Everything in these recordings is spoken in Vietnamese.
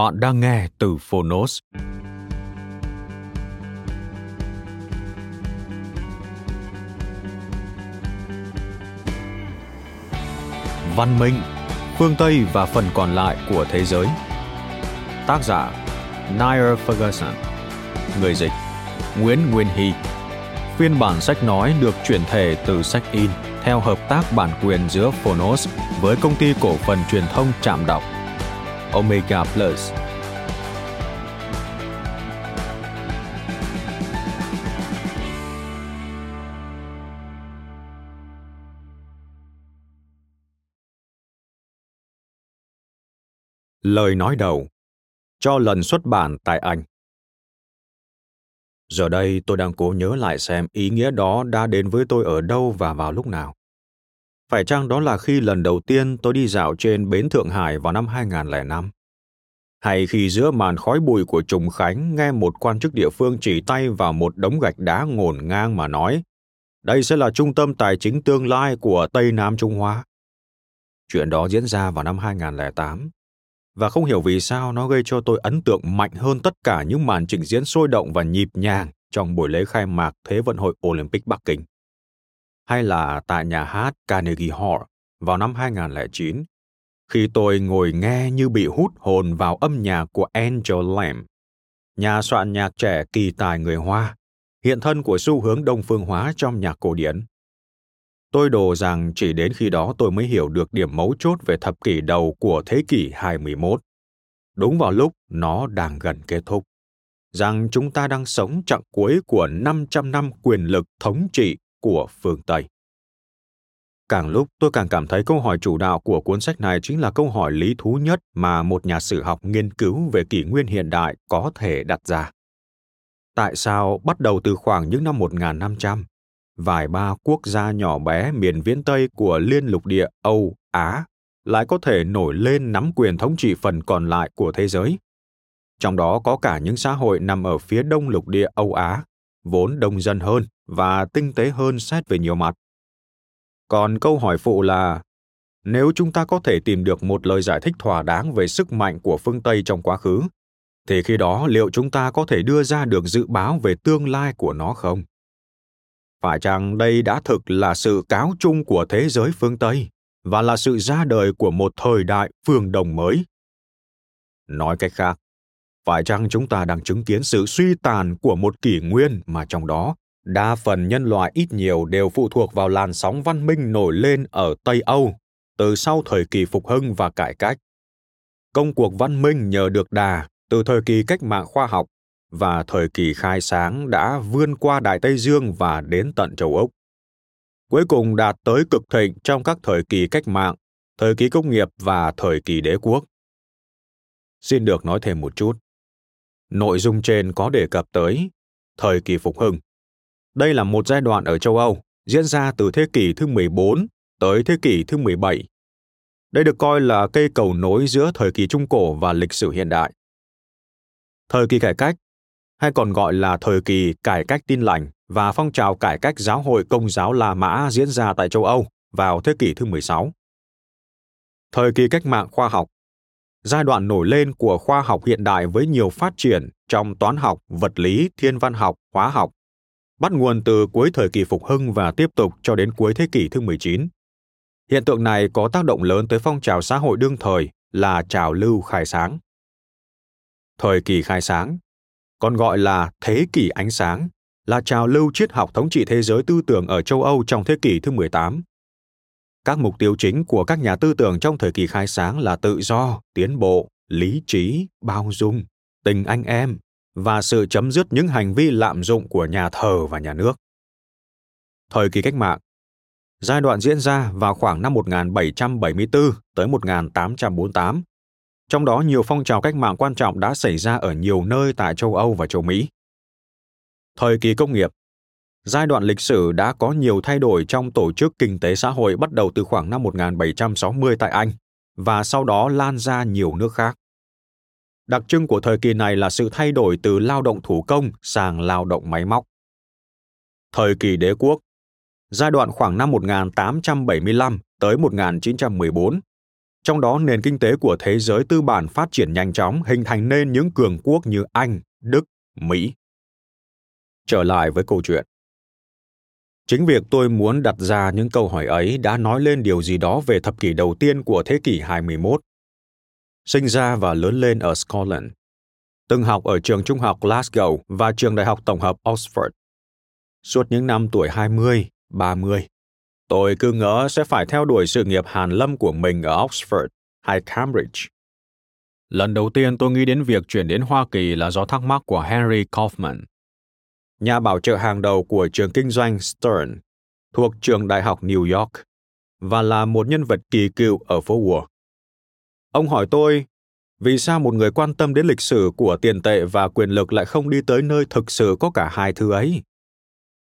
Bạn đang nghe từ Phonos. Văn minh, phương Tây và phần còn lại của thế giới. Tác giả Niall Ferguson Người dịch Nguyễn Nguyên Hy Phiên bản sách nói được chuyển thể từ sách in theo hợp tác bản quyền giữa Phonos với công ty cổ phần truyền thông Trạm Đọc Omega Plus. Lời nói đầu cho lần xuất bản tại Anh. Giờ đây tôi đang cố nhớ lại xem ý nghĩa đó đã đến với tôi ở đâu và vào lúc nào. Phải chăng đó là khi lần đầu tiên tôi đi dạo trên bến Thượng Hải vào năm 2005? Hay khi giữa màn khói bụi của Trùng Khánh nghe một quan chức địa phương chỉ tay vào một đống gạch đá ngổn ngang mà nói, đây sẽ là trung tâm tài chính tương lai của Tây Nam Trung Hoa. Chuyện đó diễn ra vào năm 2008 và không hiểu vì sao nó gây cho tôi ấn tượng mạnh hơn tất cả những màn trình diễn sôi động và nhịp nhàng trong buổi lễ khai mạc Thế vận hội Olympic Bắc Kinh hay là tại nhà hát Carnegie Hall vào năm 2009, khi tôi ngồi nghe như bị hút hồn vào âm nhạc của Angel Lamb, nhà soạn nhạc trẻ kỳ tài người Hoa, hiện thân của xu hướng đông phương hóa trong nhạc cổ điển. Tôi đồ rằng chỉ đến khi đó tôi mới hiểu được điểm mấu chốt về thập kỷ đầu của thế kỷ 21. Đúng vào lúc nó đang gần kết thúc rằng chúng ta đang sống chặng cuối của 500 năm quyền lực thống trị của phương Tây. Càng lúc tôi càng cảm thấy câu hỏi chủ đạo của cuốn sách này chính là câu hỏi lý thú nhất mà một nhà sử học nghiên cứu về kỷ nguyên hiện đại có thể đặt ra. Tại sao bắt đầu từ khoảng những năm 1500, vài ba quốc gia nhỏ bé miền viễn Tây của liên lục địa Âu, Á lại có thể nổi lên nắm quyền thống trị phần còn lại của thế giới? Trong đó có cả những xã hội nằm ở phía đông lục địa Âu Á, vốn đông dân hơn và tinh tế hơn xét về nhiều mặt. Còn câu hỏi phụ là nếu chúng ta có thể tìm được một lời giải thích thỏa đáng về sức mạnh của phương Tây trong quá khứ, thì khi đó liệu chúng ta có thể đưa ra được dự báo về tương lai của nó không? Phải chăng đây đã thực là sự cáo chung của thế giới phương Tây và là sự ra đời của một thời đại phương đồng mới? Nói cách khác, phải chăng chúng ta đang chứng kiến sự suy tàn của một kỷ nguyên mà trong đó đa phần nhân loại ít nhiều đều phụ thuộc vào làn sóng văn minh nổi lên ở Tây Âu từ sau thời kỳ phục hưng và cải cách. Công cuộc văn minh nhờ được đà từ thời kỳ cách mạng khoa học và thời kỳ khai sáng đã vươn qua Đại Tây Dương và đến tận châu Úc. Cuối cùng đạt tới cực thịnh trong các thời kỳ cách mạng, thời kỳ công nghiệp và thời kỳ đế quốc. Xin được nói thêm một chút. Nội dung trên có đề cập tới thời kỳ phục hưng. Đây là một giai đoạn ở châu Âu diễn ra từ thế kỷ thứ 14 tới thế kỷ thứ 17. Đây được coi là cây cầu nối giữa thời kỳ Trung Cổ và lịch sử hiện đại. Thời kỳ cải cách, hay còn gọi là thời kỳ cải cách tin lành và phong trào cải cách giáo hội công giáo La Mã diễn ra tại châu Âu vào thế kỷ thứ 16. Thời kỳ cách mạng khoa học, giai đoạn nổi lên của khoa học hiện đại với nhiều phát triển trong toán học, vật lý, thiên văn học, hóa học, bắt nguồn từ cuối thời kỳ phục hưng và tiếp tục cho đến cuối thế kỷ thứ 19. Hiện tượng này có tác động lớn tới phong trào xã hội đương thời là trào lưu khai sáng. Thời kỳ khai sáng, còn gọi là thế kỷ ánh sáng, là trào lưu triết học thống trị thế giới tư tưởng ở châu Âu trong thế kỷ thứ 18. Các mục tiêu chính của các nhà tư tưởng trong thời kỳ khai sáng là tự do, tiến bộ, lý trí, bao dung, tình anh em và sự chấm dứt những hành vi lạm dụng của nhà thờ và nhà nước. Thời kỳ cách mạng Giai đoạn diễn ra vào khoảng năm 1774 tới 1848. Trong đó, nhiều phong trào cách mạng quan trọng đã xảy ra ở nhiều nơi tại châu Âu và châu Mỹ. Thời kỳ công nghiệp Giai đoạn lịch sử đã có nhiều thay đổi trong tổ chức kinh tế xã hội bắt đầu từ khoảng năm 1760 tại Anh và sau đó lan ra nhiều nước khác. Đặc trưng của thời kỳ này là sự thay đổi từ lao động thủ công sang lao động máy móc. Thời kỳ đế quốc giai đoạn khoảng năm 1875 tới 1914. Trong đó nền kinh tế của thế giới tư bản phát triển nhanh chóng, hình thành nên những cường quốc như Anh, Đức, Mỹ. Trở lại với câu chuyện. Chính việc tôi muốn đặt ra những câu hỏi ấy đã nói lên điều gì đó về thập kỷ đầu tiên của thế kỷ 21. Sinh ra và lớn lên ở Scotland. Từng học ở trường trung học Glasgow và trường đại học tổng hợp Oxford. Suốt những năm tuổi 20, 30. Tôi cứ ngỡ sẽ phải theo đuổi sự nghiệp hàn lâm của mình ở Oxford hay Cambridge. Lần đầu tiên tôi nghĩ đến việc chuyển đến Hoa Kỳ là do thắc mắc của Henry Kaufman, nhà bảo trợ hàng đầu của trường kinh doanh Stern, thuộc trường đại học New York, và là một nhân vật kỳ cựu ở phố Wall. Ông hỏi tôi, vì sao một người quan tâm đến lịch sử của tiền tệ và quyền lực lại không đi tới nơi thực sự có cả hai thứ ấy?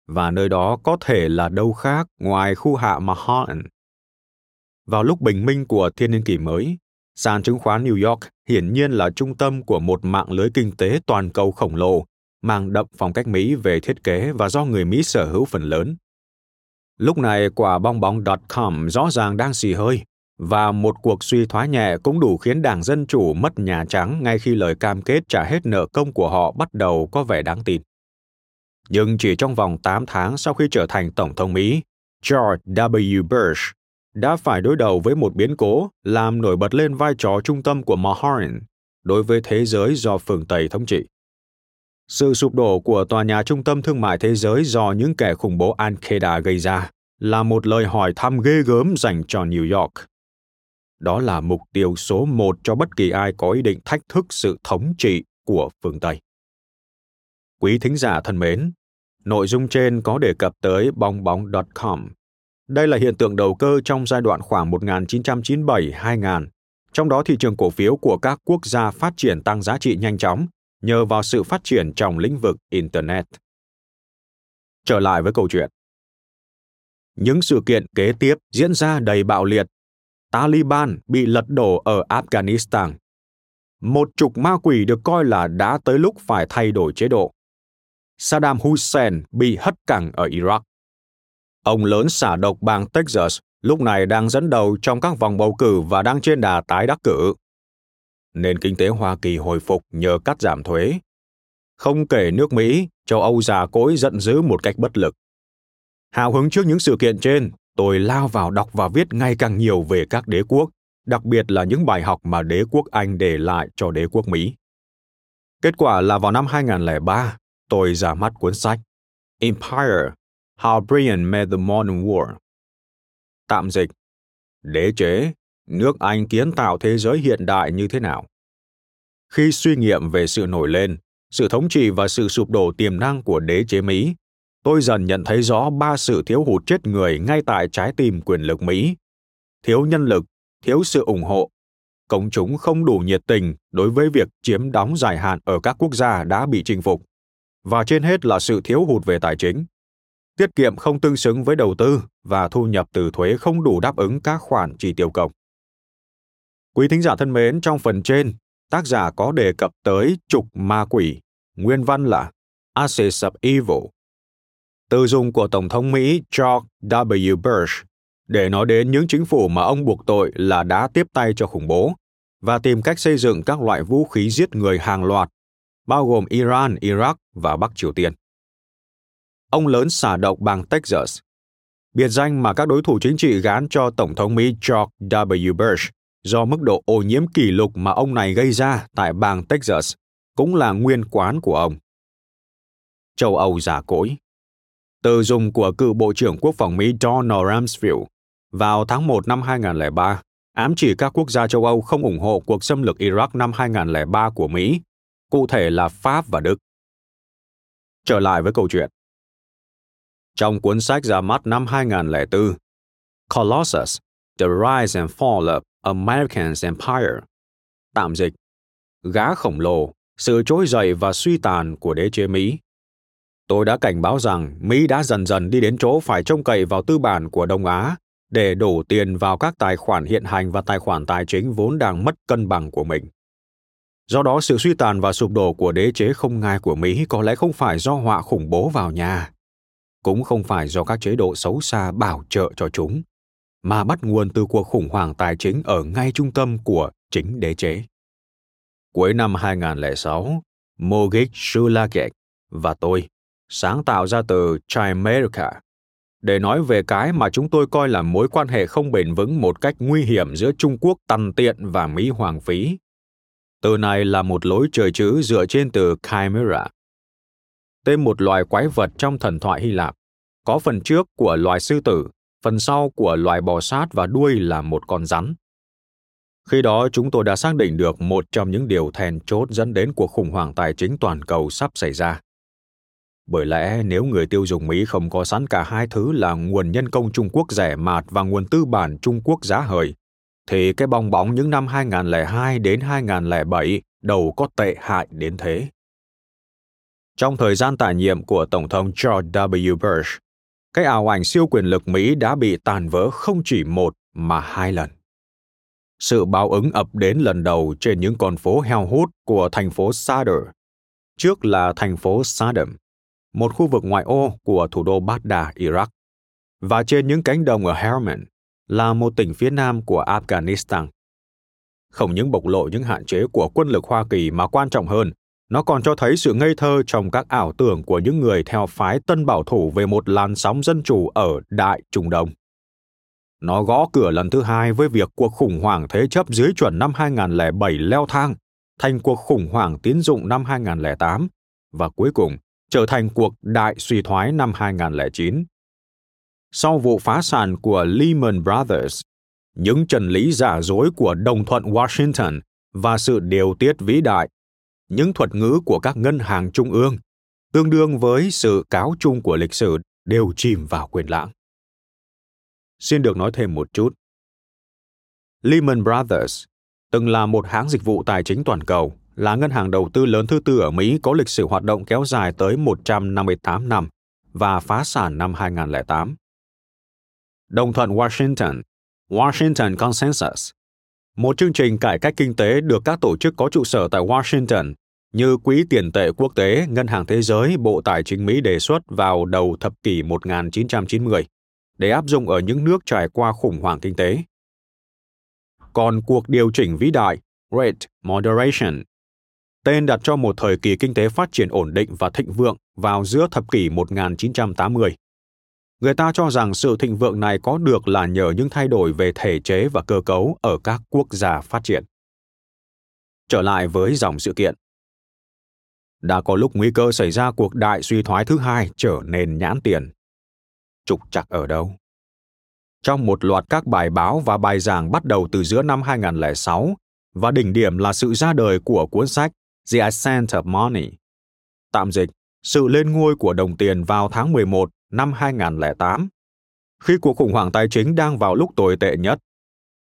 và nơi đó có thể là đâu khác ngoài khu hạ Manhattan. Vào lúc bình minh của thiên niên kỷ mới, sàn chứng khoán New York hiển nhiên là trung tâm của một mạng lưới kinh tế toàn cầu khổng lồ, mang đậm phong cách Mỹ về thiết kế và do người Mỹ sở hữu phần lớn. Lúc này quả bong bóng .com rõ ràng đang xì hơi, và một cuộc suy thoái nhẹ cũng đủ khiến Đảng Dân Chủ mất Nhà Trắng ngay khi lời cam kết trả hết nợ công của họ bắt đầu có vẻ đáng tin. Nhưng chỉ trong vòng 8 tháng sau khi trở thành Tổng thống Mỹ, George W. Bush đã phải đối đầu với một biến cố làm nổi bật lên vai trò trung tâm của Manhattan đối với thế giới do phương Tây thống trị. Sự sụp đổ của tòa nhà trung tâm thương mại thế giới do những kẻ khủng bố Al-Qaeda gây ra là một lời hỏi thăm ghê gớm dành cho New York. Đó là mục tiêu số một cho bất kỳ ai có ý định thách thức sự thống trị của phương Tây. Quý thính giả thân mến, nội dung trên có đề cập tới bong bóng.com. Đây là hiện tượng đầu cơ trong giai đoạn khoảng 1997-2000, trong đó thị trường cổ phiếu của các quốc gia phát triển tăng giá trị nhanh chóng nhờ vào sự phát triển trong lĩnh vực Internet. Trở lại với câu chuyện. Những sự kiện kế tiếp diễn ra đầy bạo liệt. Taliban bị lật đổ ở Afghanistan. Một trục ma quỷ được coi là đã tới lúc phải thay đổi chế độ. Saddam Hussein bị hất cẳng ở Iraq. Ông lớn xả độc bang Texas lúc này đang dẫn đầu trong các vòng bầu cử và đang trên đà tái đắc cử. Nền kinh tế Hoa Kỳ hồi phục nhờ cắt giảm thuế. Không kể nước Mỹ, châu Âu già cỗi giận dữ một cách bất lực. Hào hứng trước những sự kiện trên, tôi lao vào đọc và viết ngày càng nhiều về các đế quốc, đặc biệt là những bài học mà đế quốc Anh để lại cho đế quốc Mỹ. Kết quả là vào năm 2003, tôi ra mắt cuốn sách Empire How Britain Made the Modern War. Tạm dịch Đế chế, nước Anh kiến tạo thế giới hiện đại như thế nào? Khi suy nghiệm về sự nổi lên, sự thống trị và sự sụp đổ tiềm năng của đế chế Mỹ, tôi dần nhận thấy rõ ba sự thiếu hụt chết người ngay tại trái tim quyền lực Mỹ. Thiếu nhân lực, thiếu sự ủng hộ, công chúng không đủ nhiệt tình đối với việc chiếm đóng dài hạn ở các quốc gia đã bị chinh phục và trên hết là sự thiếu hụt về tài chính. Tiết kiệm không tương xứng với đầu tư và thu nhập từ thuế không đủ đáp ứng các khoản chi tiêu cộng Quý thính giả thân mến, trong phần trên, tác giả có đề cập tới trục ma quỷ, nguyên văn là Axis of Evil. Từ dùng của Tổng thống Mỹ George W. Bush để nói đến những chính phủ mà ông buộc tội là đã tiếp tay cho khủng bố và tìm cách xây dựng các loại vũ khí giết người hàng loạt bao gồm Iran, Iraq và Bắc Triều Tiên. ông lớn xả độc bang Texas. Biệt danh mà các đối thủ chính trị gán cho Tổng thống Mỹ George W. Bush do mức độ ô nhiễm kỷ lục mà ông này gây ra tại bang Texas cũng là nguyên quán của ông. Châu Âu giả cỗi từ dùng của cựu Bộ trưởng Quốc phòng Mỹ Donald Rumsfeld vào tháng 1 năm 2003 ám chỉ các quốc gia châu Âu không ủng hộ cuộc xâm lược Iraq năm 2003 của Mỹ, cụ thể là Pháp và Đức. Trở lại với câu chuyện. Trong cuốn sách ra mắt năm 2004, Colossus, The Rise and Fall of American Empire, tạm dịch, gã khổng lồ, sự trỗi dậy và suy tàn của đế chế Mỹ. Tôi đã cảnh báo rằng Mỹ đã dần dần đi đến chỗ phải trông cậy vào tư bản của Đông Á để đổ tiền vào các tài khoản hiện hành và tài khoản tài chính vốn đang mất cân bằng của mình. Do đó, sự suy tàn và sụp đổ của đế chế không ngai của Mỹ có lẽ không phải do họa khủng bố vào nhà, cũng không phải do các chế độ xấu xa bảo trợ cho chúng, mà bắt nguồn từ cuộc khủng hoảng tài chính ở ngay trung tâm của chính đế chế. Cuối năm 2006, Mogik Shulagek và tôi sáng tạo ra từ Chimerica để nói về cái mà chúng tôi coi là mối quan hệ không bền vững một cách nguy hiểm giữa Trung Quốc tằn tiện và Mỹ hoàng phí. Từ này là một lối trời chữ dựa trên từ Chimera, tên một loài quái vật trong thần thoại Hy Lạp, có phần trước của loài sư tử, phần sau của loài bò sát và đuôi là một con rắn. Khi đó chúng tôi đã xác định được một trong những điều then chốt dẫn đến cuộc khủng hoảng tài chính toàn cầu sắp xảy ra. Bởi lẽ nếu người tiêu dùng Mỹ không có sẵn cả hai thứ là nguồn nhân công Trung Quốc rẻ mạt và nguồn tư bản Trung Quốc giá hời, thì cái bong bóng những năm 2002 đến 2007 đầu có tệ hại đến thế. Trong thời gian tại nhiệm của Tổng thống George W. Bush, cái ảo ảnh siêu quyền lực Mỹ đã bị tàn vỡ không chỉ một mà hai lần. Sự báo ứng ập đến lần đầu trên những con phố heo hút của thành phố Sadr, trước là thành phố Saddam, một khu vực ngoại ô của thủ đô Baghdad, Iraq, và trên những cánh đồng ở Helmand, là một tỉnh phía nam của Afghanistan. Không những bộc lộ những hạn chế của quân lực Hoa Kỳ mà quan trọng hơn, nó còn cho thấy sự ngây thơ trong các ảo tưởng của những người theo phái tân bảo thủ về một làn sóng dân chủ ở Đại Trung Đông. Nó gõ cửa lần thứ hai với việc cuộc khủng hoảng thế chấp dưới chuẩn năm 2007 leo thang thành cuộc khủng hoảng tín dụng năm 2008 và cuối cùng trở thành cuộc đại suy thoái năm 2009. Sau vụ phá sản của Lehman Brothers, những trần lý giả dối của đồng thuận Washington và sự điều tiết vĩ đại, những thuật ngữ của các ngân hàng trung ương, tương đương với sự cáo chung của lịch sử đều chìm vào quên lãng. Xin được nói thêm một chút. Lehman Brothers từng là một hãng dịch vụ tài chính toàn cầu là ngân hàng đầu tư lớn thứ tư ở Mỹ có lịch sử hoạt động kéo dài tới 158 năm và phá sản năm 2008. Đồng thuận Washington, Washington Consensus, một chương trình cải cách kinh tế được các tổ chức có trụ sở tại Washington như Quỹ tiền tệ quốc tế, Ngân hàng Thế giới, Bộ Tài chính Mỹ đề xuất vào đầu thập kỷ 1990 để áp dụng ở những nước trải qua khủng hoảng kinh tế. Còn cuộc điều chỉnh vĩ đại Great Moderation tên đặt cho một thời kỳ kinh tế phát triển ổn định và thịnh vượng vào giữa thập kỷ 1980. Người ta cho rằng sự thịnh vượng này có được là nhờ những thay đổi về thể chế và cơ cấu ở các quốc gia phát triển. Trở lại với dòng sự kiện. Đã có lúc nguy cơ xảy ra cuộc đại suy thoái thứ hai trở nên nhãn tiền. Trục chặt ở đâu? Trong một loạt các bài báo và bài giảng bắt đầu từ giữa năm 2006 và đỉnh điểm là sự ra đời của cuốn sách The Ascent of Money. Tạm dịch, sự lên ngôi của đồng tiền vào tháng 11 năm 2008. Khi cuộc khủng hoảng tài chính đang vào lúc tồi tệ nhất,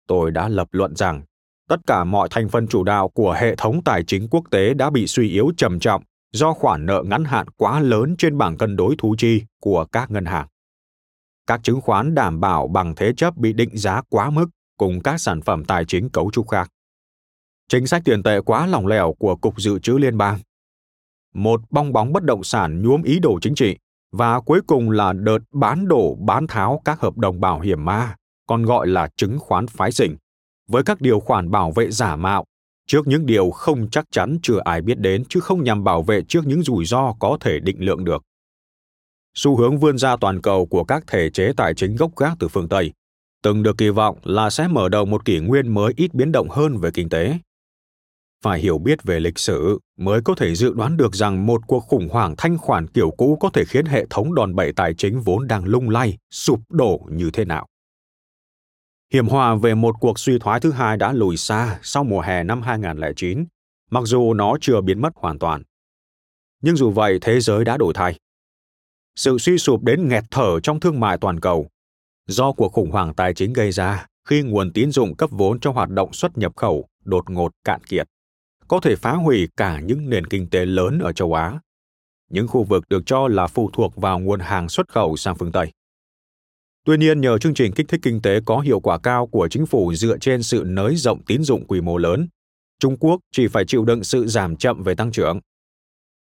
tôi đã lập luận rằng tất cả mọi thành phần chủ đạo của hệ thống tài chính quốc tế đã bị suy yếu trầm trọng do khoản nợ ngắn hạn quá lớn trên bảng cân đối thu chi của các ngân hàng. Các chứng khoán đảm bảo bằng thế chấp bị định giá quá mức cùng các sản phẩm tài chính cấu trúc khác chính sách tiền tệ quá lỏng lẻo của Cục Dự trữ Liên bang. Một bong bóng bất động sản nhuốm ý đồ chính trị và cuối cùng là đợt bán đổ bán tháo các hợp đồng bảo hiểm ma, còn gọi là chứng khoán phái sinh, với các điều khoản bảo vệ giả mạo trước những điều không chắc chắn chưa ai biết đến chứ không nhằm bảo vệ trước những rủi ro có thể định lượng được. xu hướng vươn ra toàn cầu của các thể chế tài chính gốc gác từ phương Tây, từng được kỳ vọng là sẽ mở đầu một kỷ nguyên mới ít biến động hơn về kinh tế. Phải hiểu biết về lịch sử mới có thể dự đoán được rằng một cuộc khủng hoảng thanh khoản kiểu cũ có thể khiến hệ thống đòn bẩy tài chính vốn đang lung lay, sụp đổ như thế nào. Hiểm họa về một cuộc suy thoái thứ hai đã lùi xa sau mùa hè năm 2009, mặc dù nó chưa biến mất hoàn toàn. Nhưng dù vậy, thế giới đã đổi thay. Sự suy sụp đến nghẹt thở trong thương mại toàn cầu do cuộc khủng hoảng tài chính gây ra khi nguồn tín dụng cấp vốn cho hoạt động xuất nhập khẩu đột ngột cạn kiệt, có thể phá hủy cả những nền kinh tế lớn ở châu Á, những khu vực được cho là phụ thuộc vào nguồn hàng xuất khẩu sang phương Tây. Tuy nhiên, nhờ chương trình kích thích kinh tế có hiệu quả cao của chính phủ dựa trên sự nới rộng tín dụng quy mô lớn, Trung Quốc chỉ phải chịu đựng sự giảm chậm về tăng trưởng.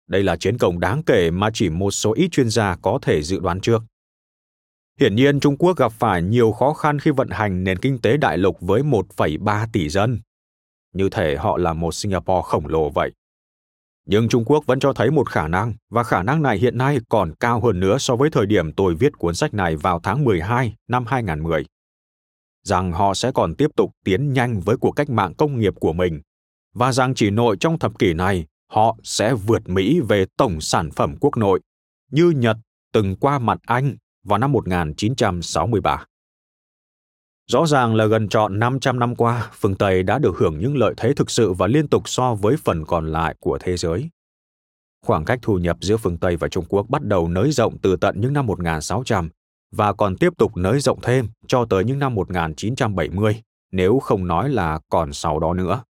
Đây là chiến công đáng kể mà chỉ một số ít chuyên gia có thể dự đoán trước. Hiển nhiên, Trung Quốc gặp phải nhiều khó khăn khi vận hành nền kinh tế đại lục với 1,3 tỷ dân. Như thể họ là một Singapore khổng lồ vậy. Nhưng Trung Quốc vẫn cho thấy một khả năng, và khả năng này hiện nay còn cao hơn nữa so với thời điểm tôi viết cuốn sách này vào tháng 12 năm 2010. Rằng họ sẽ còn tiếp tục tiến nhanh với cuộc cách mạng công nghiệp của mình, và rằng chỉ nội trong thập kỷ này, họ sẽ vượt Mỹ về tổng sản phẩm quốc nội, như Nhật từng qua mặt Anh vào năm 1963. Rõ ràng là gần trọn 500 năm qua, phương Tây đã được hưởng những lợi thế thực sự và liên tục so với phần còn lại của thế giới. Khoảng cách thu nhập giữa phương Tây và Trung Quốc bắt đầu nới rộng từ tận những năm 1600 và còn tiếp tục nới rộng thêm cho tới những năm 1970, nếu không nói là còn sau đó nữa.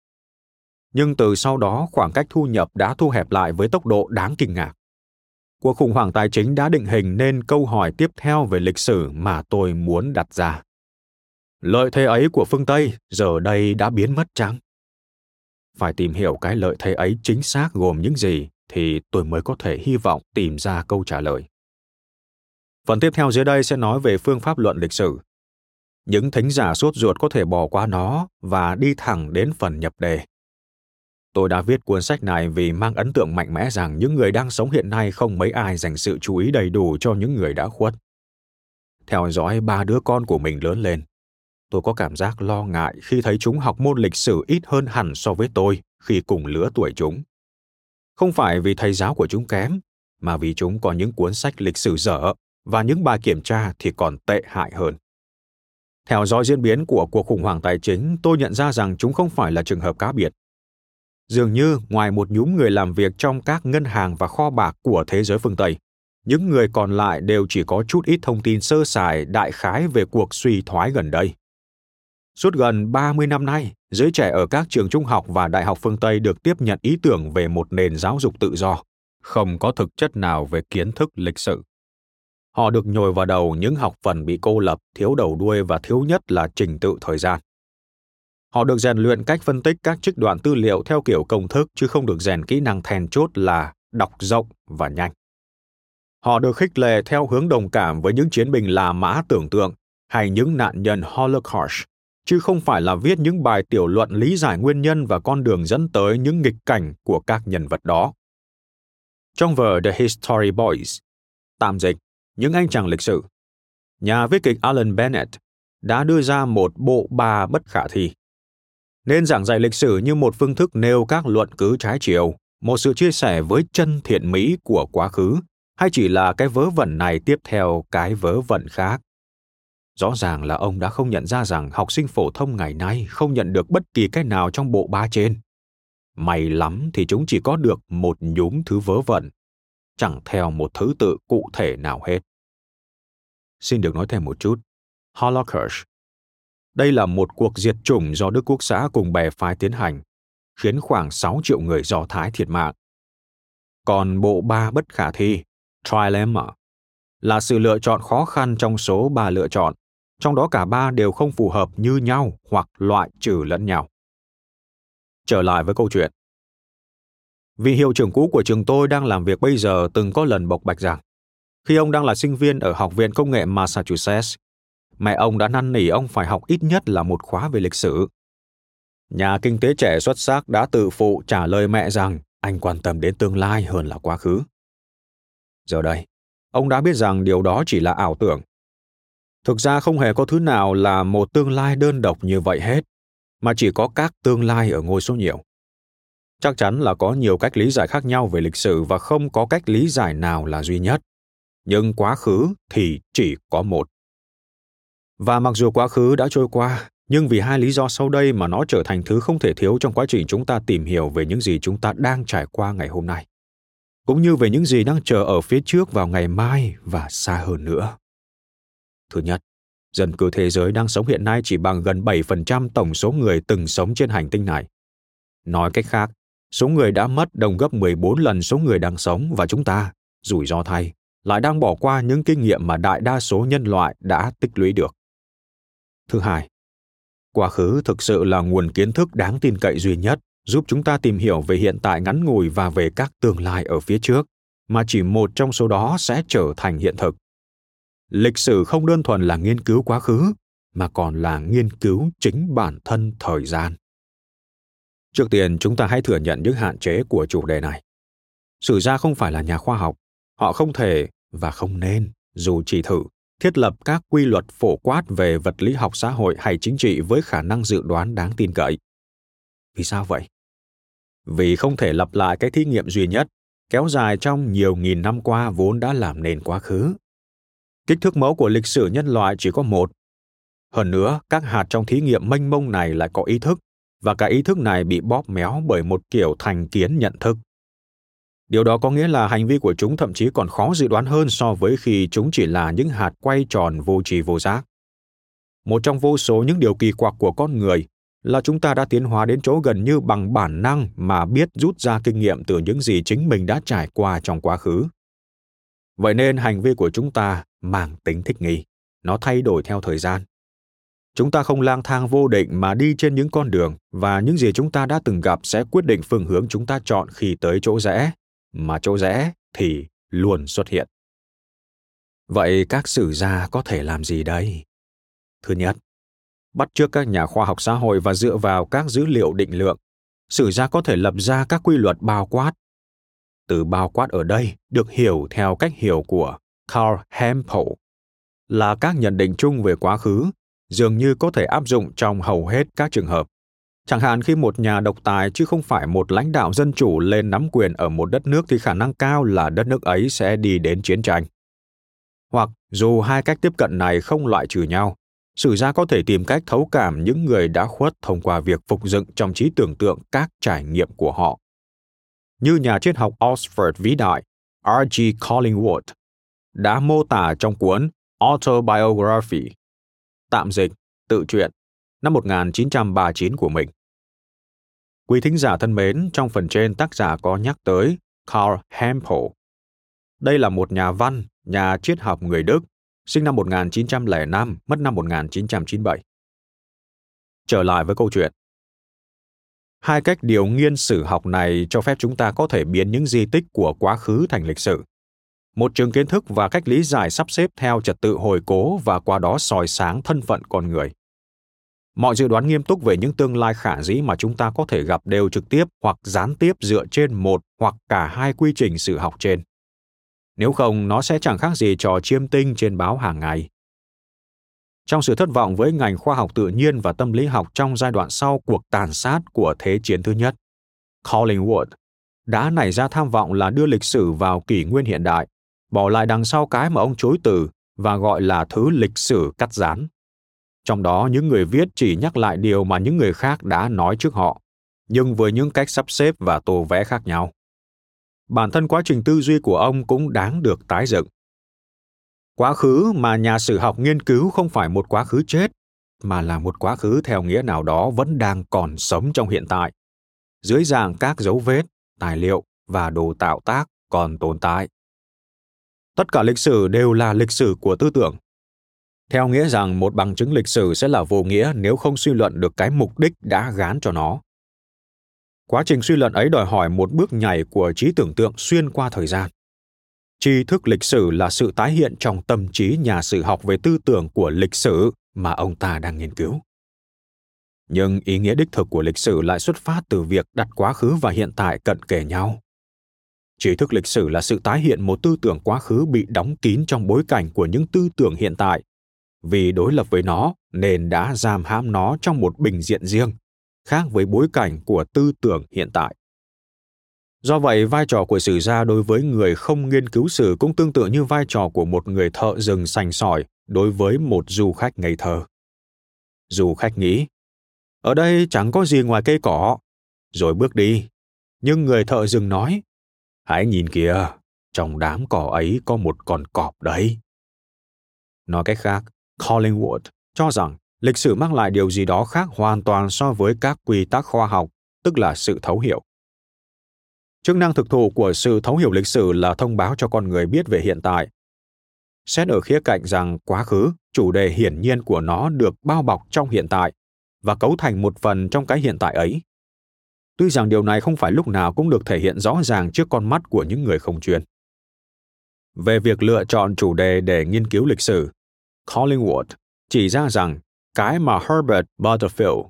Nhưng từ sau đó, khoảng cách thu nhập đã thu hẹp lại với tốc độ đáng kinh ngạc. Cuộc khủng hoảng tài chính đã định hình nên câu hỏi tiếp theo về lịch sử mà tôi muốn đặt ra lợi thế ấy của phương tây giờ đây đã biến mất chăng? Phải tìm hiểu cái lợi thế ấy chính xác gồm những gì thì tôi mới có thể hy vọng tìm ra câu trả lời. Phần tiếp theo dưới đây sẽ nói về phương pháp luận lịch sử. Những thính giả sốt ruột có thể bỏ qua nó và đi thẳng đến phần nhập đề. Tôi đã viết cuốn sách này vì mang ấn tượng mạnh mẽ rằng những người đang sống hiện nay không mấy ai dành sự chú ý đầy đủ cho những người đã khuất. Theo dõi ba đứa con của mình lớn lên tôi có cảm giác lo ngại khi thấy chúng học môn lịch sử ít hơn hẳn so với tôi khi cùng lứa tuổi chúng. Không phải vì thầy giáo của chúng kém, mà vì chúng có những cuốn sách lịch sử dở và những bài kiểm tra thì còn tệ hại hơn. Theo dõi diễn biến của cuộc khủng hoảng tài chính, tôi nhận ra rằng chúng không phải là trường hợp cá biệt. Dường như ngoài một nhúm người làm việc trong các ngân hàng và kho bạc của thế giới phương tây, những người còn lại đều chỉ có chút ít thông tin sơ sài đại khái về cuộc suy thoái gần đây. Suốt gần 30 năm nay, giới trẻ ở các trường trung học và đại học phương Tây được tiếp nhận ý tưởng về một nền giáo dục tự do, không có thực chất nào về kiến thức lịch sử. Họ được nhồi vào đầu những học phần bị cô lập, thiếu đầu đuôi và thiếu nhất là trình tự thời gian. Họ được rèn luyện cách phân tích các trích đoạn tư liệu theo kiểu công thức chứ không được rèn kỹ năng then chốt là đọc rộng và nhanh. Họ được khích lệ theo hướng đồng cảm với những chiến binh là mã tưởng tượng hay những nạn nhân Holocaust chứ không phải là viết những bài tiểu luận lý giải nguyên nhân và con đường dẫn tới những nghịch cảnh của các nhân vật đó. Trong vở The History Boys, tạm dịch, những anh chàng lịch sử, nhà viết kịch Alan Bennett đã đưa ra một bộ ba bất khả thi. Nên giảng dạy lịch sử như một phương thức nêu các luận cứ trái chiều, một sự chia sẻ với chân thiện mỹ của quá khứ, hay chỉ là cái vớ vẩn này tiếp theo cái vớ vẩn khác. Rõ ràng là ông đã không nhận ra rằng học sinh phổ thông ngày nay không nhận được bất kỳ cái nào trong bộ ba trên. May lắm thì chúng chỉ có được một nhúm thứ vớ vẩn, chẳng theo một thứ tự cụ thể nào hết. Xin được nói thêm một chút. Holocaust. Đây là một cuộc diệt chủng do Đức Quốc xã cùng bè phái tiến hành, khiến khoảng 6 triệu người Do Thái thiệt mạng. Còn bộ ba bất khả thi, Trilemma, là sự lựa chọn khó khăn trong số ba lựa chọn trong đó cả ba đều không phù hợp như nhau hoặc loại trừ lẫn nhau. Trở lại với câu chuyện. Vị hiệu trưởng cũ của trường tôi đang làm việc bây giờ từng có lần bộc bạch rằng, khi ông đang là sinh viên ở Học viện Công nghệ Massachusetts, mẹ ông đã năn nỉ ông phải học ít nhất là một khóa về lịch sử. Nhà kinh tế trẻ xuất sắc đã tự phụ trả lời mẹ rằng anh quan tâm đến tương lai hơn là quá khứ. Giờ đây, ông đã biết rằng điều đó chỉ là ảo tưởng thực ra không hề có thứ nào là một tương lai đơn độc như vậy hết, mà chỉ có các tương lai ở ngôi số nhiều. Chắc chắn là có nhiều cách lý giải khác nhau về lịch sử và không có cách lý giải nào là duy nhất. Nhưng quá khứ thì chỉ có một. Và mặc dù quá khứ đã trôi qua, nhưng vì hai lý do sau đây mà nó trở thành thứ không thể thiếu trong quá trình chúng ta tìm hiểu về những gì chúng ta đang trải qua ngày hôm nay, cũng như về những gì đang chờ ở phía trước vào ngày mai và xa hơn nữa. Thứ nhất, dân cư thế giới đang sống hiện nay chỉ bằng gần 7% tổng số người từng sống trên hành tinh này. Nói cách khác, số người đã mất đồng gấp 14 lần số người đang sống và chúng ta, rủi ro thay, lại đang bỏ qua những kinh nghiệm mà đại đa số nhân loại đã tích lũy được. Thứ hai, quá khứ thực sự là nguồn kiến thức đáng tin cậy duy nhất giúp chúng ta tìm hiểu về hiện tại ngắn ngủi và về các tương lai ở phía trước mà chỉ một trong số đó sẽ trở thành hiện thực lịch sử không đơn thuần là nghiên cứu quá khứ, mà còn là nghiên cứu chính bản thân thời gian. Trước tiên, chúng ta hãy thừa nhận những hạn chế của chủ đề này. Sử gia không phải là nhà khoa học, họ không thể và không nên, dù chỉ thử, thiết lập các quy luật phổ quát về vật lý học xã hội hay chính trị với khả năng dự đoán đáng tin cậy. Vì sao vậy? Vì không thể lặp lại cái thí nghiệm duy nhất, kéo dài trong nhiều nghìn năm qua vốn đã làm nên quá khứ kích thước mẫu của lịch sử nhân loại chỉ có một. Hơn nữa, các hạt trong thí nghiệm mênh mông này lại có ý thức, và cả ý thức này bị bóp méo bởi một kiểu thành kiến nhận thức. Điều đó có nghĩa là hành vi của chúng thậm chí còn khó dự đoán hơn so với khi chúng chỉ là những hạt quay tròn vô tri vô giác. Một trong vô số những điều kỳ quặc của con người là chúng ta đã tiến hóa đến chỗ gần như bằng bản năng mà biết rút ra kinh nghiệm từ những gì chính mình đã trải qua trong quá khứ vậy nên hành vi của chúng ta mang tính thích nghi. Nó thay đổi theo thời gian. Chúng ta không lang thang vô định mà đi trên những con đường và những gì chúng ta đã từng gặp sẽ quyết định phương hướng chúng ta chọn khi tới chỗ rẽ. Mà chỗ rẽ thì luôn xuất hiện. Vậy các sử gia có thể làm gì đây? Thứ nhất, bắt chước các nhà khoa học xã hội và dựa vào các dữ liệu định lượng. Sử gia có thể lập ra các quy luật bao quát từ bao quát ở đây được hiểu theo cách hiểu của Carl Hempel là các nhận định chung về quá khứ, dường như có thể áp dụng trong hầu hết các trường hợp chẳng hạn khi một nhà độc tài chứ không phải một lãnh đạo dân chủ lên nắm quyền ở một đất nước thì khả năng cao là đất nước ấy sẽ đi đến chiến tranh hoặc dù hai cách tiếp cận này không loại trừ nhau, sử gia có thể tìm cách thấu cảm những người đã khuất thông qua việc phục dựng trong trí tưởng tượng các trải nghiệm của họ. Như nhà triết học Oxford vĩ đại R.G. Collingwood đã mô tả trong cuốn Autobiography, tạm dịch, tự truyện, năm 1939 của mình. Quý thính giả thân mến, trong phần trên tác giả có nhắc tới Karl Hempel. Đây là một nhà văn, nhà triết học người Đức sinh năm 1905, mất năm 1997. Trở lại với câu chuyện. Hai cách điều nghiên sử học này cho phép chúng ta có thể biến những di tích của quá khứ thành lịch sử. Một trường kiến thức và cách lý giải sắp xếp theo trật tự hồi cố và qua đó soi sáng thân phận con người. Mọi dự đoán nghiêm túc về những tương lai khả dĩ mà chúng ta có thể gặp đều trực tiếp hoặc gián tiếp dựa trên một hoặc cả hai quy trình sử học trên. Nếu không, nó sẽ chẳng khác gì trò chiêm tinh trên báo hàng ngày. Trong sự thất vọng với ngành khoa học tự nhiên và tâm lý học trong giai đoạn sau cuộc tàn sát của Thế chiến thứ nhất, Collingwood đã nảy ra tham vọng là đưa lịch sử vào kỷ nguyên hiện đại, bỏ lại đằng sau cái mà ông chối từ và gọi là thứ lịch sử cắt dán. Trong đó những người viết chỉ nhắc lại điều mà những người khác đã nói trước họ, nhưng với những cách sắp xếp và tô vẽ khác nhau bản thân quá trình tư duy của ông cũng đáng được tái dựng quá khứ mà nhà sử học nghiên cứu không phải một quá khứ chết, mà là một quá khứ theo nghĩa nào đó vẫn đang còn sống trong hiện tại. Dưới dạng các dấu vết, tài liệu và đồ tạo tác còn tồn tại. Tất cả lịch sử đều là lịch sử của tư tưởng. Theo nghĩa rằng một bằng chứng lịch sử sẽ là vô nghĩa nếu không suy luận được cái mục đích đã gán cho nó. Quá trình suy luận ấy đòi hỏi một bước nhảy của trí tưởng tượng xuyên qua thời gian. Tri thức lịch sử là sự tái hiện trong tâm trí nhà sử học về tư tưởng của lịch sử mà ông ta đang nghiên cứu. Nhưng ý nghĩa đích thực của lịch sử lại xuất phát từ việc đặt quá khứ và hiện tại cận kề nhau. tri thức lịch sử là sự tái hiện một tư tưởng quá khứ bị đóng kín trong bối cảnh của những tư tưởng hiện tại vì đối lập với nó, nên đã giam hãm nó trong một bình diện riêng, khác với bối cảnh của tư tưởng hiện tại do vậy, vai trò của sử gia đối với người không nghiên cứu sử cũng tương tự như vai trò của một người thợ rừng sành sỏi đối với một du khách ngây thơ. Du khách nghĩ, ở đây chẳng có gì ngoài cây cỏ. Rồi bước đi. Nhưng người thợ rừng nói, hãy nhìn kìa, trong đám cỏ ấy có một con cọp đấy. Nói cách khác collingwood cho rằng lịch sử mang lại điều gì đó khác hoàn toàn so với các quy tắc khoa học, tức là sự thấu hiểu chức năng thực thụ của sự thấu hiểu lịch sử là thông báo cho con người biết về hiện tại. Xét ở khía cạnh rằng quá khứ chủ đề hiển nhiên của nó được bao bọc trong hiện tại và cấu thành một phần trong cái hiện tại ấy. Tuy rằng điều này không phải lúc nào cũng được thể hiện rõ ràng trước con mắt của những người không chuyên. Về việc lựa chọn chủ đề để nghiên cứu lịch sử collingwood chỉ ra rằng cái mà herbert butterfield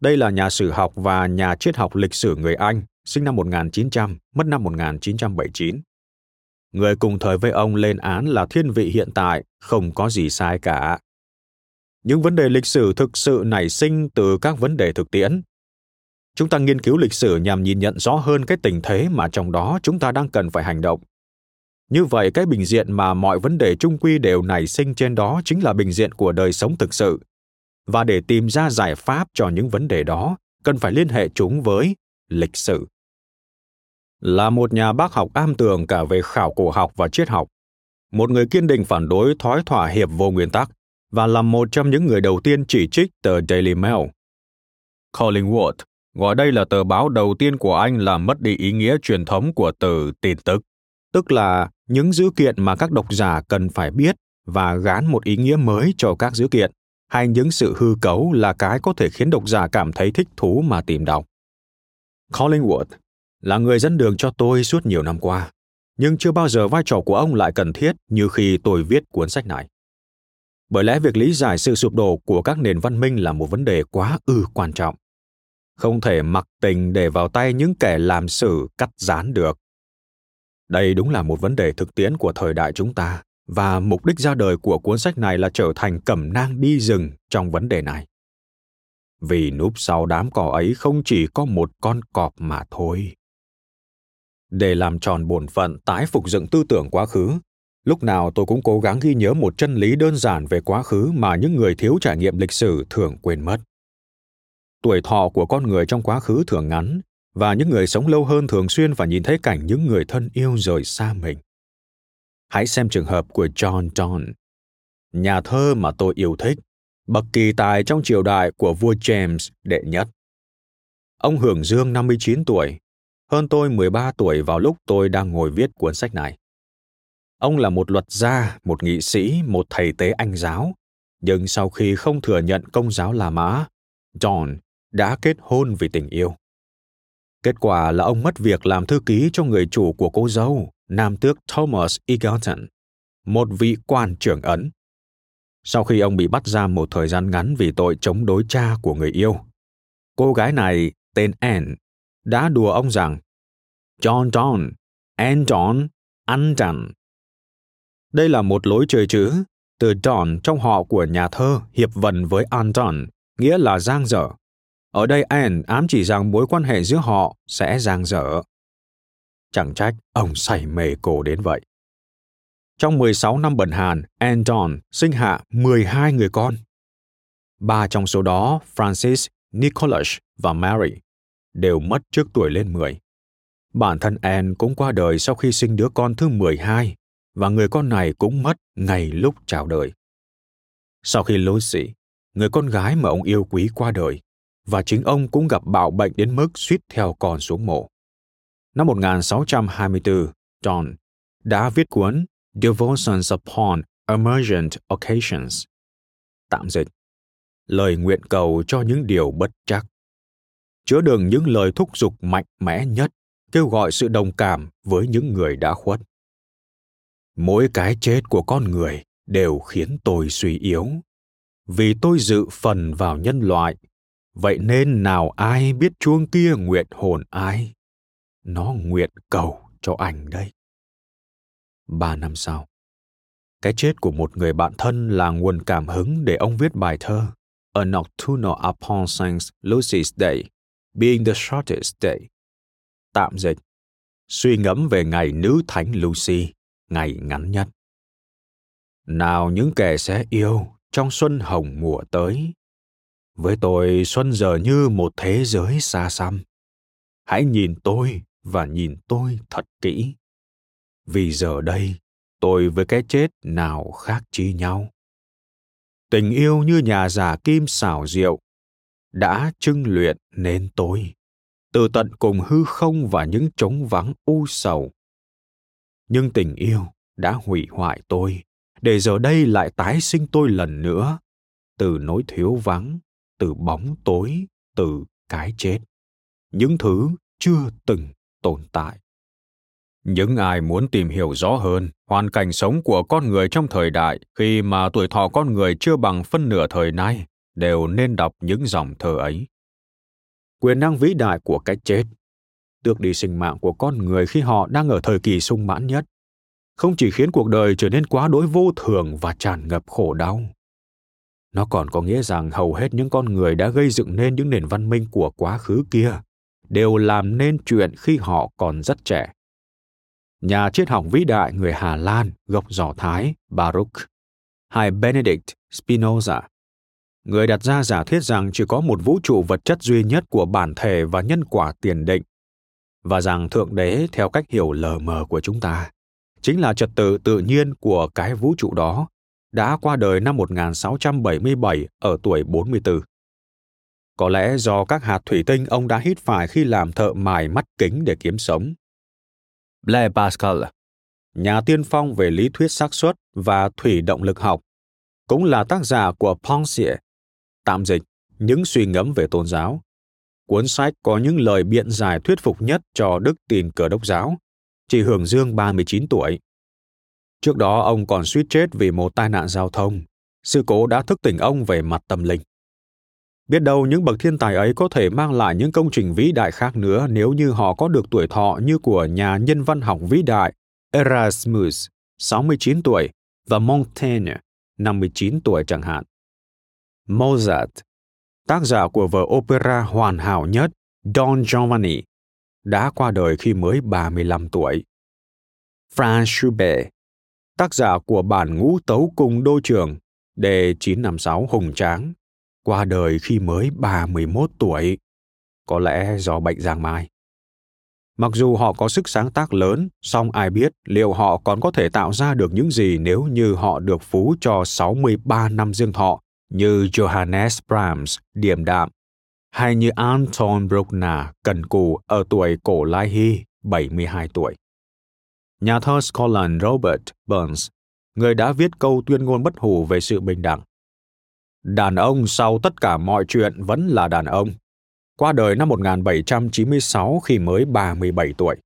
đây là nhà sử học và nhà triết học lịch sử người Anh, sinh năm 1900, mất năm 1979. Người cùng thời với ông lên án là thiên vị hiện tại, không có gì sai cả. Những vấn đề lịch sử thực sự nảy sinh từ các vấn đề thực tiễn. Chúng ta nghiên cứu lịch sử nhằm nhìn nhận rõ hơn cái tình thế mà trong đó chúng ta đang cần phải hành động. Như vậy, cái bình diện mà mọi vấn đề trung quy đều nảy sinh trên đó chính là bình diện của đời sống thực sự. Và để tìm ra giải pháp cho những vấn đề đó, cần phải liên hệ chúng với lịch sử. Là một nhà bác học am tường cả về khảo cổ học và triết học, một người kiên định phản đối thói thỏa hiệp vô nguyên tắc và là một trong những người đầu tiên chỉ trích tờ Daily Mail. Collingwood gọi đây là tờ báo đầu tiên của Anh làm mất đi ý nghĩa truyền thống của từ tin tức, tức là những dữ kiện mà các độc giả cần phải biết và gán một ý nghĩa mới cho các dữ kiện, hay những sự hư cấu là cái có thể khiến độc giả cảm thấy thích thú mà tìm đọc. Collingwood là người dẫn đường cho tôi suốt nhiều năm qua, nhưng chưa bao giờ vai trò của ông lại cần thiết như khi tôi viết cuốn sách này. Bởi lẽ việc lý giải sự sụp đổ của các nền văn minh là một vấn đề quá ư quan trọng. Không thể mặc tình để vào tay những kẻ làm sử cắt dán được. Đây đúng là một vấn đề thực tiễn của thời đại chúng ta và mục đích ra đời của cuốn sách này là trở thành cẩm nang đi rừng trong vấn đề này. Vì núp sau đám cỏ ấy không chỉ có một con cọp mà thôi để làm tròn bổn phận tái phục dựng tư tưởng quá khứ. Lúc nào tôi cũng cố gắng ghi nhớ một chân lý đơn giản về quá khứ mà những người thiếu trải nghiệm lịch sử thường quên mất. Tuổi thọ của con người trong quá khứ thường ngắn và những người sống lâu hơn thường xuyên phải nhìn thấy cảnh những người thân yêu rời xa mình. Hãy xem trường hợp của john donne nhà thơ mà tôi yêu thích bậc kỳ tài trong triều đại của vua James đệ nhất. Ông hưởng dương 59 tuổi, hơn tôi 13 tuổi vào lúc tôi đang ngồi viết cuốn sách này. Ông là một luật gia, một nghị sĩ, một thầy tế anh giáo, nhưng sau khi không thừa nhận công giáo La Mã, John đã kết hôn vì tình yêu. Kết quả là ông mất việc làm thư ký cho người chủ của cô dâu, nam tước Thomas Egerton, một vị quan trưởng ấn. Sau khi ông bị bắt giam một thời gian ngắn vì tội chống đối cha của người yêu, cô gái này tên Anne đã đùa ông rằng John John, Anton, Anton. anh đây là một lối chơi chữ, từ John trong họ của nhà thơ hiệp vần với Anton, nghĩa là giang dở. Ở đây Anne ám chỉ rằng mối quan hệ giữa họ sẽ giang dở. Chẳng trách ông say mê cô đến vậy. Trong 16 năm bận hàn, Anton sinh hạ 12 người con. Ba trong số đó, Francis, Nicholas và Mary, đều mất trước tuổi lên 10. Bản thân Anne cũng qua đời sau khi sinh đứa con thứ 12 và người con này cũng mất ngay lúc chào đời. Sau khi Lucy, người con gái mà ông yêu quý qua đời, và chính ông cũng gặp bạo bệnh đến mức suýt theo con xuống mộ. Năm 1624, John đã viết cuốn Devotions Upon Emergent Occasions, tạm dịch, lời nguyện cầu cho những điều bất chắc, chứa đựng những lời thúc giục mạnh mẽ nhất, kêu gọi sự đồng cảm với những người đã khuất. Mỗi cái chết của con người đều khiến tôi suy yếu. Vì tôi dự phần vào nhân loại vậy nên nào ai biết chuông kia nguyện hồn ai? Nó nguyện cầu cho anh đấy. Ba năm sau, cái chết của một người bạn thân là nguồn cảm hứng để ông viết bài thơ A Nocturnal Upon Saint Lucy's Day, being the shortest day. Tạm dịch, suy ngẫm về ngày nữ thánh Lucy, ngày ngắn nhất. Nào những kẻ sẽ yêu trong xuân hồng mùa tới. Với tôi, xuân giờ như một thế giới xa xăm. Hãy nhìn tôi và nhìn tôi thật kỹ. Vì giờ đây, tôi với cái chết nào khác chi nhau. Tình yêu như nhà giả kim xảo diệu, đã trưng luyện nên tôi, từ tận cùng hư không và những trống vắng u sầu. Nhưng tình yêu đã hủy hoại tôi, để giờ đây lại tái sinh tôi lần nữa, từ nỗi thiếu vắng, từ bóng tối, từ cái chết. Những thứ chưa từng tồn tại những ai muốn tìm hiểu rõ hơn hoàn cảnh sống của con người trong thời đại khi mà tuổi thọ con người chưa bằng phân nửa thời nay đều nên đọc những dòng thơ ấy quyền năng vĩ đại của cái chết. Tước đi sinh mạng của con người khi họ đang ở thời kỳ sung mãn nhất. Không chỉ khiến cuộc đời trở nên quá đối vô thường và tràn ngập khổ đau. Nó còn có nghĩa rằng hầu hết những con người đã gây dựng nên những nền văn minh của quá khứ kia đều làm nên chuyện khi họ còn rất trẻ. Nhà triết học vĩ đại người Hà Lan gốc Do Thái Baruch hay Benedict Spinoza, người đặt ra giả thuyết rằng chỉ có một vũ trụ vật chất duy nhất của bản thể và nhân quả tiền định, và rằng Thượng Đế theo cách hiểu lờ mờ của chúng ta chính là trật tự tự nhiên của cái vũ trụ đó, đã qua đời năm 1677 ở tuổi 44. Có lẽ do các hạt thủy tinh ông đã hít phải khi làm thợ mài mắt kính để kiếm sống, Blaise Pascal, nhà tiên phong về lý thuyết xác suất và thủy động lực học, cũng là tác giả của Pensée, tạm dịch những suy ngẫm về tôn giáo. Cuốn sách có những lời biện giải thuyết phục nhất cho đức tin cờ đốc giáo, chỉ hưởng dương 39 tuổi. Trước đó ông còn suýt chết vì một tai nạn giao thông. Sự cố đã thức tỉnh ông về mặt tâm linh. Biết đâu những bậc thiên tài ấy có thể mang lại những công trình vĩ đại khác nữa nếu như họ có được tuổi thọ như của nhà nhân văn học vĩ đại Erasmus, 69 tuổi, và Montaigne, 59 tuổi chẳng hạn. Mozart, tác giả của vở opera hoàn hảo nhất Don Giovanni, đã qua đời khi mới 35 tuổi. Franz Schubert, tác giả của bản ngũ tấu cùng đô trường D956 Hùng Tráng, qua đời khi mới 31 tuổi, có lẽ do bệnh giang mai. Mặc dù họ có sức sáng tác lớn, song ai biết liệu họ còn có thể tạo ra được những gì nếu như họ được phú cho 63 năm riêng thọ như Johannes Brahms điềm đạm, hay như Anton Bruckner cần cù ở tuổi cổ lai hy 72 tuổi. Nhà thơ Scotland Robert Burns, người đã viết câu tuyên ngôn bất hủ về sự bình đẳng, Đàn ông sau tất cả mọi chuyện vẫn là đàn ông. Qua đời năm 1796 khi mới 37 tuổi.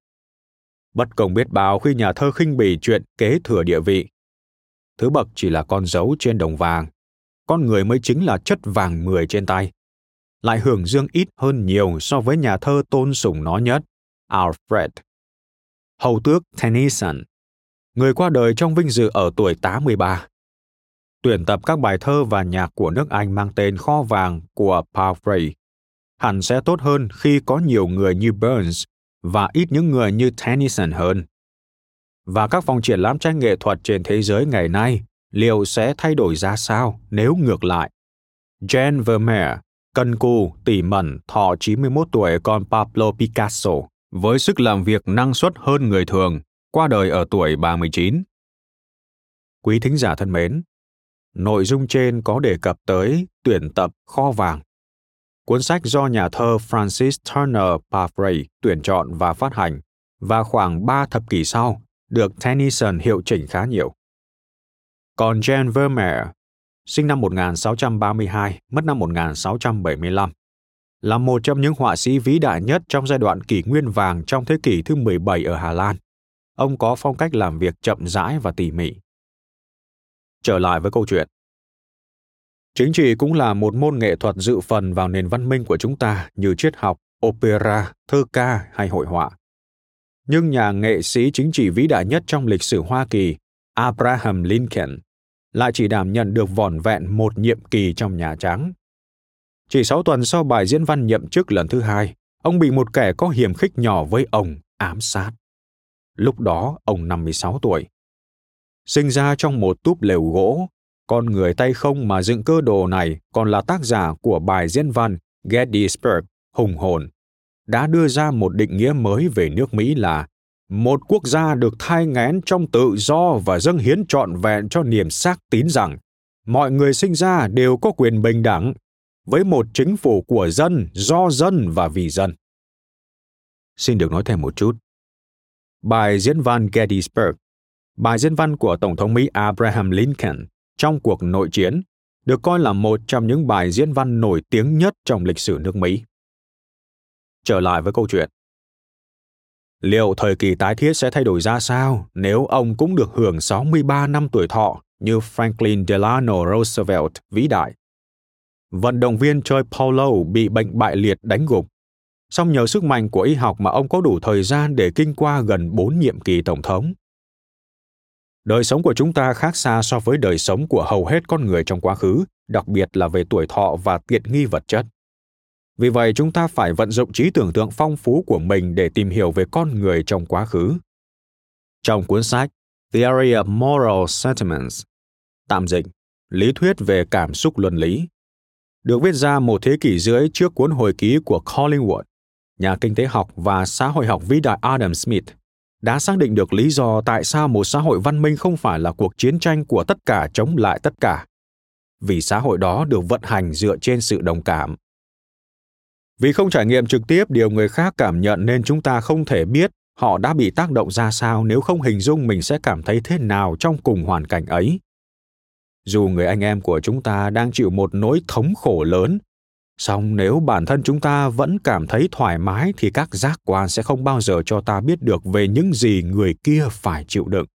Bất công biết bao khi nhà thơ khinh bỉ chuyện kế thừa địa vị. Thứ bậc chỉ là con dấu trên đồng vàng. Con người mới chính là chất vàng mười trên tay. Lại hưởng dương ít hơn nhiều so với nhà thơ tôn sùng nó nhất, Alfred. Hầu tước Tennyson, người qua đời trong vinh dự ở tuổi 83 tuyển tập các bài thơ và nhạc của nước Anh mang tên Kho vàng của Palfrey. Hẳn sẽ tốt hơn khi có nhiều người như Burns và ít những người như Tennyson hơn. Và các phòng triển lãm tranh nghệ thuật trên thế giới ngày nay liệu sẽ thay đổi ra sao nếu ngược lại? Jean Vermeer, cân cù, tỉ mẩn, thọ 91 tuổi còn Pablo Picasso, với sức làm việc năng suất hơn người thường, qua đời ở tuổi 39. Quý thính giả thân mến, Nội dung trên có đề cập tới tuyển tập kho vàng. Cuốn sách do nhà thơ Francis Turner Palfrey tuyển chọn và phát hành, và khoảng ba thập kỷ sau, được Tennyson hiệu chỉnh khá nhiều. Còn Jan Vermeer, sinh năm 1632, mất năm 1675, là một trong những họa sĩ vĩ đại nhất trong giai đoạn kỷ nguyên vàng trong thế kỷ thứ 17 ở Hà Lan. Ông có phong cách làm việc chậm rãi và tỉ mỉ. Trở lại với câu chuyện. Chính trị cũng là một môn nghệ thuật dự phần vào nền văn minh của chúng ta như triết học opera thơ ca hay hội họa. Nhưng nhà nghệ sĩ chính trị vĩ đại nhất trong lịch sử Hoa Kỳ, Abraham Lincoln, lại chỉ đảm nhận được vỏn vẹn một nhiệm kỳ trong Nhà Trắng. Chỉ 6 tuần sau bài diễn văn nhậm chức lần thứ hai, ông bị một kẻ có hiểm khích nhỏ với ông ám sát. Lúc đó ông 56 tuổi. Sinh ra trong một túp lều gỗ, con người tay không mà dựng cơ đồ này còn là tác giả của bài diễn văn Gettysburg, hùng hồn, đã đưa ra một định nghĩa mới về nước Mỹ là một quốc gia được thai ngén trong tự do và dâng hiến trọn vẹn cho niềm xác tín rằng mọi người sinh ra đều có quyền bình đẳng với một chính phủ của dân, do dân và vì dân. Xin được nói thêm một chút. Bài diễn văn Gettysburg, bài diễn văn của Tổng thống Mỹ Abraham Lincoln trong cuộc nội chiến, được coi là một trong những bài diễn văn nổi tiếng nhất trong lịch sử nước Mỹ. Trở lại với câu chuyện. Liệu thời kỳ tái thiết sẽ thay đổi ra sao nếu ông cũng được hưởng 63 năm tuổi thọ như Franklin Delano Roosevelt vĩ đại? Vận động viên chơi polo bị bệnh bại liệt đánh gục. Song nhờ sức mạnh của y học mà ông có đủ thời gian để kinh qua gần 4 nhiệm kỳ tổng thống. Đời sống của chúng ta khác xa so với đời sống của hầu hết con người trong quá khứ, đặc biệt là về tuổi thọ và tiện nghi vật chất. Vì vậy chúng ta phải vận dụng trí tưởng tượng phong phú của mình để tìm hiểu về con người trong quá khứ. Trong cuốn sách Theory of Moral Sentiments, tạm dịch, lý thuyết về cảm xúc luân lý, được viết ra một thế kỷ rưỡi trước cuốn hồi ký của Collingwood, nhà kinh tế học và xã hội học vĩ đại Adam Smith, đã xác định được lý do tại sao một xã hội văn minh không phải là cuộc chiến tranh của tất cả chống lại tất cả. Vì xã hội đó được vận hành dựa trên sự đồng cảm, vì không trải nghiệm trực tiếp, điều người khác cảm nhận nên chúng ta không thể biết họ đã bị tác động ra sao nếu không hình dung mình sẽ cảm thấy thế nào trong cùng hoàn cảnh ấy. Dù người anh em của chúng ta đang chịu một nỗi thống khổ lớn, song nếu bản thân chúng ta vẫn cảm thấy thoải mái thì các giác quan sẽ không bao giờ cho ta biết được về những gì người kia phải chịu đựng.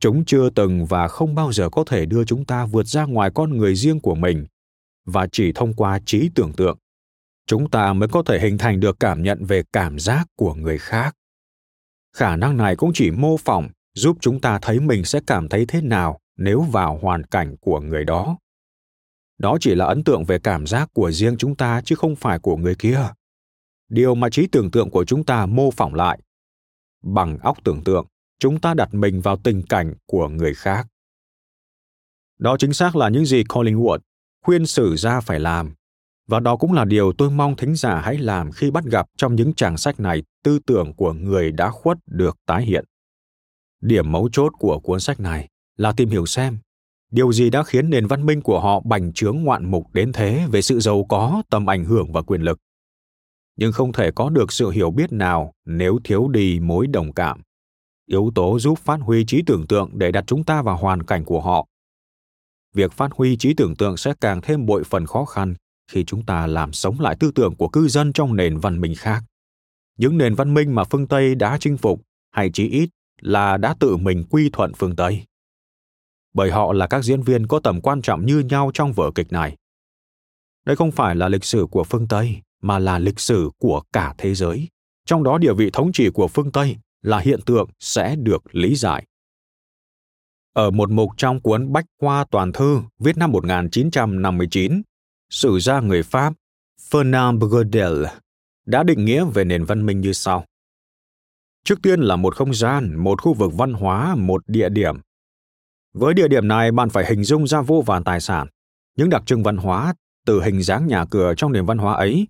Chúng chưa từng và không bao giờ có thể đưa chúng ta vượt ra ngoài con người riêng của mình và chỉ thông qua trí tưởng tượng chúng ta mới có thể hình thành được cảm nhận về cảm giác của người khác. Khả năng này cũng chỉ mô phỏng, giúp chúng ta thấy mình sẽ cảm thấy thế nào nếu vào hoàn cảnh của người đó. Đó chỉ là ấn tượng về cảm giác của riêng chúng ta chứ không phải của người kia. Điều mà trí tưởng tượng của chúng ta mô phỏng lại. Bằng óc tưởng tượng, chúng ta đặt mình vào tình cảnh của người khác. Đó chính xác là những gì collingwood khuyên sử gia phải làm và đó cũng là điều tôi mong thính giả hãy làm khi bắt gặp trong những trang sách này tư tưởng của người đã khuất được tái hiện. Điểm mấu chốt của cuốn sách này là tìm hiểu xem điều gì đã khiến nền văn minh của họ bành trướng ngoạn mục đến thế về sự giàu có, tầm ảnh hưởng và quyền lực. Nhưng không thể có được sự hiểu biết nào nếu thiếu đi mối đồng cảm. Yếu tố giúp phát huy trí tưởng tượng để đặt chúng ta vào hoàn cảnh của họ. Việc phát huy trí tưởng tượng sẽ càng thêm bội phần khó khăn khi chúng ta làm sống lại tư tưởng của cư dân trong nền văn minh khác. Những nền văn minh mà phương tây đã chinh phục, hay chí ít là đã tự mình quy thuận phương tây. Bởi họ là các diễn viên có tầm quan trọng như nhau trong vở kịch này. Đây không phải là lịch sử của phương tây, mà là lịch sử của cả thế giới. Trong đó địa vị thống trị của phương tây là hiện tượng sẽ được lý giải. Ở một mục trong cuốn Bách Khoa Toàn Thư, viết năm 1959 sử gia người Pháp Fernand Braudel đã định nghĩa về nền văn minh như sau. Trước tiên là một không gian, một khu vực văn hóa, một địa điểm. Với địa điểm này, bạn phải hình dung ra vô vàn tài sản, những đặc trưng văn hóa từ hình dáng nhà cửa trong nền văn hóa ấy,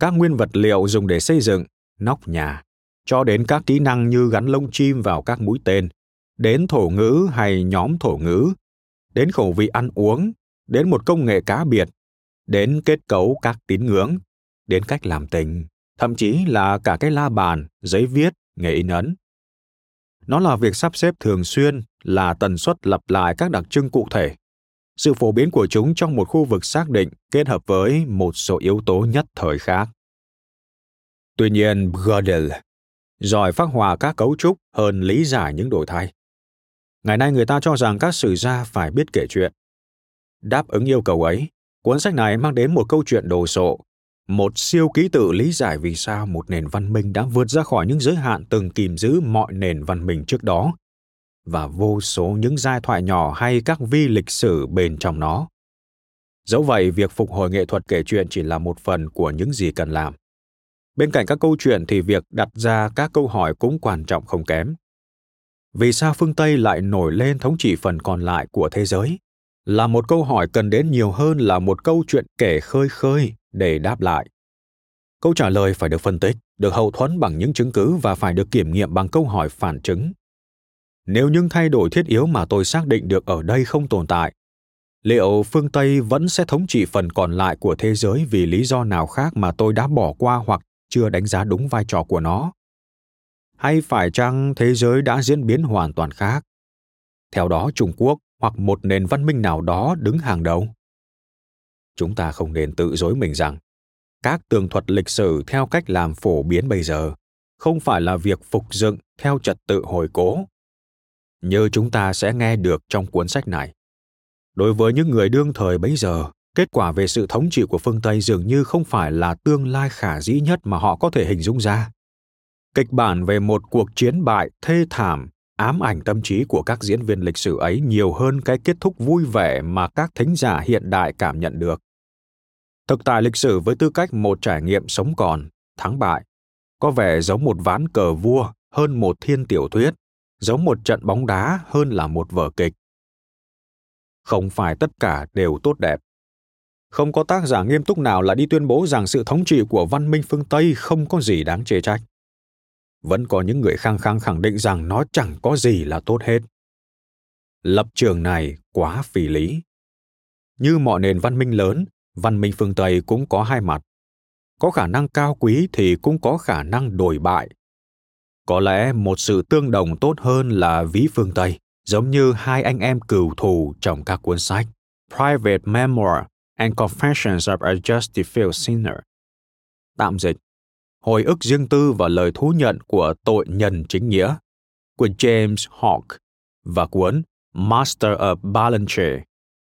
các nguyên vật liệu dùng để xây dựng, nóc nhà, cho đến các kỹ năng như gắn lông chim vào các mũi tên, đến thổ ngữ hay nhóm thổ ngữ, đến khẩu vị ăn uống, đến một công nghệ cá biệt đến kết cấu các tín ngưỡng, đến cách làm tình, thậm chí là cả cái la bàn, giấy viết, nghề in ấn. Nó là việc sắp xếp thường xuyên, là tần suất lặp lại các đặc trưng cụ thể. Sự phổ biến của chúng trong một khu vực xác định kết hợp với một số yếu tố nhất thời khác. Tuy nhiên, Gödel giỏi phát họa các cấu trúc hơn lý giải những đổi thay. Ngày nay người ta cho rằng các sử gia phải biết kể chuyện. Đáp ứng yêu cầu ấy, Cuốn sách này mang đến một câu chuyện đồ sộ, một siêu ký tự lý giải vì sao một nền văn minh đã vượt ra khỏi những giới hạn từng kìm giữ mọi nền văn minh trước đó và vô số những giai thoại nhỏ hay các vi lịch sử bên trong nó. Dẫu vậy việc phục hồi nghệ thuật kể chuyện chỉ là một phần của những gì cần làm. Bên cạnh các câu chuyện thì việc đặt ra các câu hỏi cũng quan trọng không kém. Vì sao phương tây lại nổi lên thống trị phần còn lại của thế giới? Là một câu hỏi cần đến nhiều hơn là một câu chuyện kể khơi khơi để đáp lại. Câu trả lời phải được phân tích, được hậu thuẫn bằng những chứng cứ và phải được kiểm nghiệm bằng câu hỏi phản chứng. Nếu những thay đổi thiết yếu mà tôi xác định được ở đây không tồn tại, liệu phương tây vẫn sẽ thống trị phần còn lại của thế giới vì lý do nào khác mà tôi đã bỏ qua hoặc chưa đánh giá đúng vai trò của nó? Hay phải chăng thế giới đã diễn biến hoàn toàn khác? Theo đó, trung quốc hoặc một nền văn minh nào đó đứng hàng đầu. Chúng ta không nên tự dối mình rằng, các tường thuật lịch sử theo cách làm phổ biến bây giờ không phải là việc phục dựng theo trật tự hồi cố. Như chúng ta sẽ nghe được trong cuốn sách này, đối với những người đương thời bấy giờ, kết quả về sự thống trị của phương tây dường như không phải là tương lai khả dĩ nhất mà họ có thể hình dung ra. Kịch bản về một cuộc chiến bại thê thảm ám ảnh tâm trí của các diễn viên lịch sử ấy nhiều hơn cái kết thúc vui vẻ mà các thính giả hiện đại cảm nhận được. Thực tại lịch sử với tư cách một trải nghiệm sống còn, thắng bại, có vẻ giống một ván cờ vua hơn một thiên tiểu thuyết, giống một trận bóng đá hơn là một vở kịch. Không phải tất cả đều tốt đẹp. Không có tác giả nghiêm túc nào là đi tuyên bố rằng sự thống trị của văn minh phương tây không có gì đáng chê trách vẫn có những người khăng khăng khẳng định rằng nó chẳng có gì là tốt hết. Lập trường này quá phi lý. Như mọi nền văn minh lớn, văn minh phương tây cũng có hai mặt. Có khả năng cao quý thì cũng có khả năng đổi bại. Có lẽ một sự tương đồng tốt hơn là ví phương tây, giống như hai anh em cừu thù trong các cuốn sách. Private memoir and confessions of a justified sinner. Tạm dịch hồi ức riêng tư và lời thú nhận của tội nhân chính nghĩa của James Hawke và cuốn Master of Ballantrae,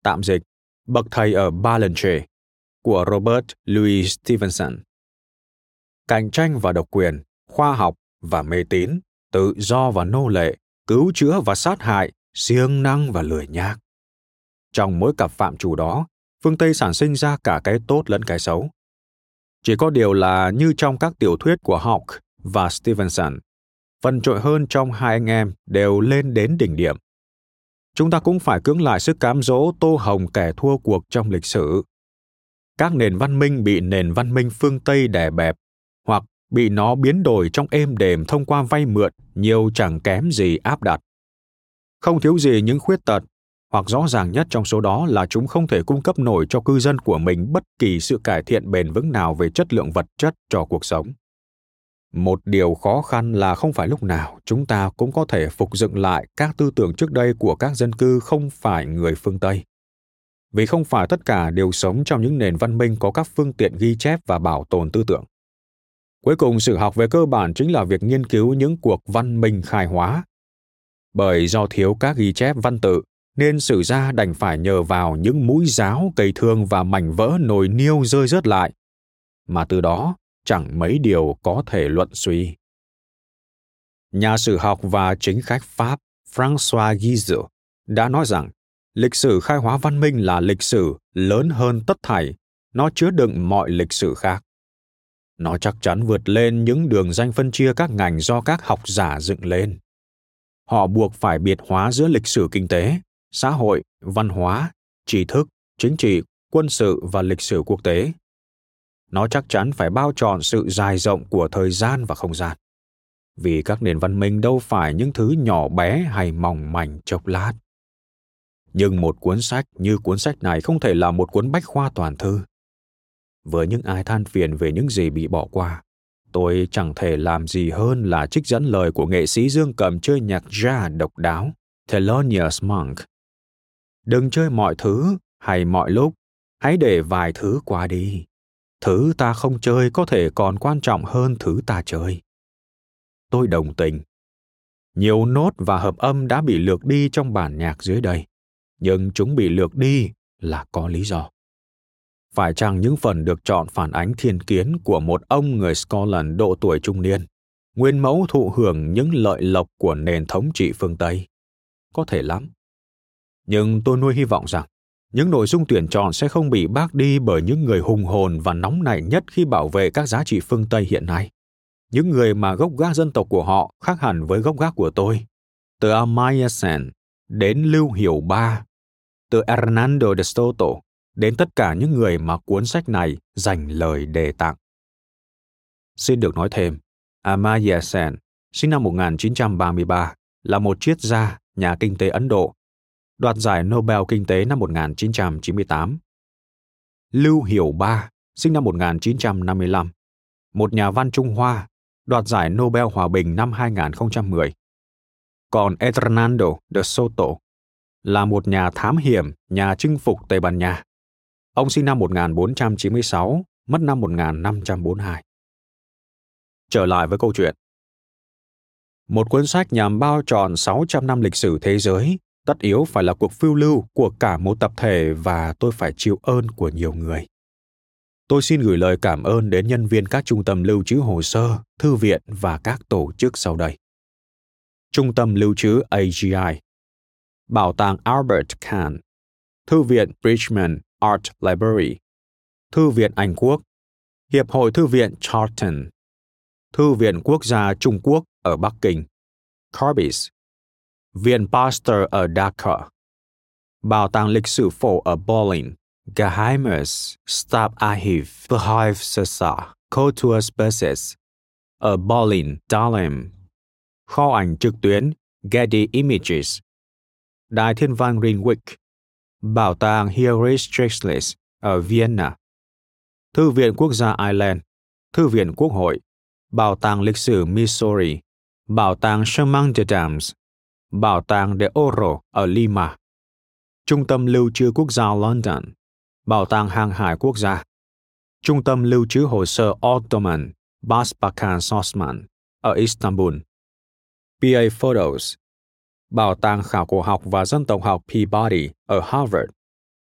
tạm dịch Bậc thầy ở Ballantrae của Robert Louis Stevenson. Cạnh tranh và độc quyền, khoa học và mê tín, tự do và nô lệ, cứu chữa và sát hại, siêng năng và lười nhác. Trong mỗi cặp phạm chủ đó, phương Tây sản sinh ra cả cái tốt lẫn cái xấu, chỉ có điều là như trong các tiểu thuyết của Hawke và Stevenson, phần trội hơn trong hai anh em đều lên đến đỉnh điểm. Chúng ta cũng phải cưỡng lại sức cám dỗ tô hồng kẻ thua cuộc trong lịch sử. Các nền văn minh bị nền văn minh phương Tây đè bẹp, hoặc bị nó biến đổi trong êm đềm thông qua vay mượn nhiều chẳng kém gì áp đặt. Không thiếu gì những khuyết tật hoặc rõ ràng nhất trong số đó là chúng không thể cung cấp nổi cho cư dân của mình bất kỳ sự cải thiện bền vững nào về chất lượng vật chất cho cuộc sống. Một điều khó khăn là không phải lúc nào chúng ta cũng có thể phục dựng lại các tư tưởng trước đây của các dân cư không phải người phương tây. Vì không phải tất cả đều sống trong những nền văn minh có các phương tiện ghi chép và bảo tồn tư tưởng. Cuối cùng sử học về cơ bản chính là việc nghiên cứu những cuộc văn minh khai hóa. Bởi do thiếu các ghi chép văn tự nên sử gia đành phải nhờ vào những mũi giáo, cây thương và mảnh vỡ nồi niêu rơi rớt lại. Mà từ đó, chẳng mấy điều có thể luận suy. Nhà sử học và chính khách pháp françois guizot đã nói rằng, lịch sử khai hóa văn minh là lịch sử lớn hơn tất thảy, nó chứa đựng mọi lịch sử khác. Nó chắc chắn vượt lên những đường danh phân chia các ngành do các học giả dựng lên. Họ buộc phải biệt hóa giữa lịch sử kinh tế xã hội, văn hóa, trí thức, chính trị, quân sự và lịch sử quốc tế. Nó chắc chắn phải bao trọn sự dài rộng của thời gian và không gian. Vì các nền văn minh đâu phải những thứ nhỏ bé hay mỏng mảnh, chốc lát. Nhưng một cuốn sách như cuốn sách này không thể là một cuốn bách khoa toàn thư. Với những ai than phiền về những gì bị bỏ qua, tôi chẳng thể làm gì hơn là trích dẫn lời của nghệ sĩ dương cầm chơi nhạc jazz độc đáo, Thelonious Monk đừng chơi mọi thứ hay mọi lúc. Hãy để vài thứ qua đi. Thứ ta không chơi có thể còn quan trọng hơn thứ ta chơi. Tôi đồng tình. Nhiều nốt và hợp âm đã bị lược đi trong bản nhạc dưới đây. Nhưng chúng bị lược đi là có lý do. Phải chăng những phần được chọn phản ánh thiên kiến của một ông người Scotland độ tuổi trung niên, nguyên mẫu thụ hưởng những lợi lộc của nền thống trị phương Tây? Có thể lắm. Nhưng tôi nuôi hy vọng rằng những nội dung tuyển chọn sẽ không bị bác đi bởi những người hùng hồn và nóng nảy nhất khi bảo vệ các giá trị phương Tây hiện nay. Những người mà gốc gác dân tộc của họ khác hẳn với gốc gác của tôi. Từ Amaya Sen đến Lưu Hiểu Ba, từ Hernando de Soto đến tất cả những người mà cuốn sách này dành lời đề tặng. Xin được nói thêm, Amartya Sen, sinh năm 1933, là một triết gia, nhà kinh tế Ấn Độ, đoạt giải Nobel Kinh tế năm 1998. Lưu Hiểu Ba, sinh năm 1955, một nhà văn Trung Hoa, đoạt giải Nobel Hòa bình năm 2010. Còn Hernando de Soto là một nhà thám hiểm, nhà chinh phục Tây Ban Nha. Ông sinh năm 1496, mất năm 1542. Trở lại với câu chuyện. Một cuốn sách nhằm bao tròn 600 năm lịch sử thế giới, tất yếu phải là cuộc phiêu lưu của cả một tập thể và tôi phải chịu ơn của nhiều người. Tôi xin gửi lời cảm ơn đến nhân viên các trung tâm lưu trữ hồ sơ, thư viện và các tổ chức sau đây. Trung tâm lưu trữ AGI, Bảo tàng Albert Kahn, Thư viện Bridgman Art Library, Thư viện Anh Quốc, Hiệp hội Thư viện Charlton, Thư viện Quốc gia Trung Quốc ở Bắc Kinh, Corbis, Viện Pasteur ở Dakar, Bảo tàng lịch sử phổ ở Berlin, Geheimes Stabarchiv Behelfsesa Kultursbasis ở Berlin, Dahlem, kho ảnh trực tuyến Getty Images, Đài Thiên văn Greenwich, Bảo tàng Hieronymus ở Vienna, Thư viện Quốc gia Ireland, Thư viện Quốc hội, Bảo tàng lịch sử Missouri, Bảo tàng Chemin de Dames, Bảo tàng de Oro ở Lima, Trung tâm Lưu trữ Quốc gia London, Bảo tàng Hàng hải Quốc gia, Trung tâm Lưu trữ Hồ sơ Ottoman Basbakan Sosman ở Istanbul, PA Photos, Bảo tàng Khảo cổ học và Dân tộc học Peabody ở Harvard,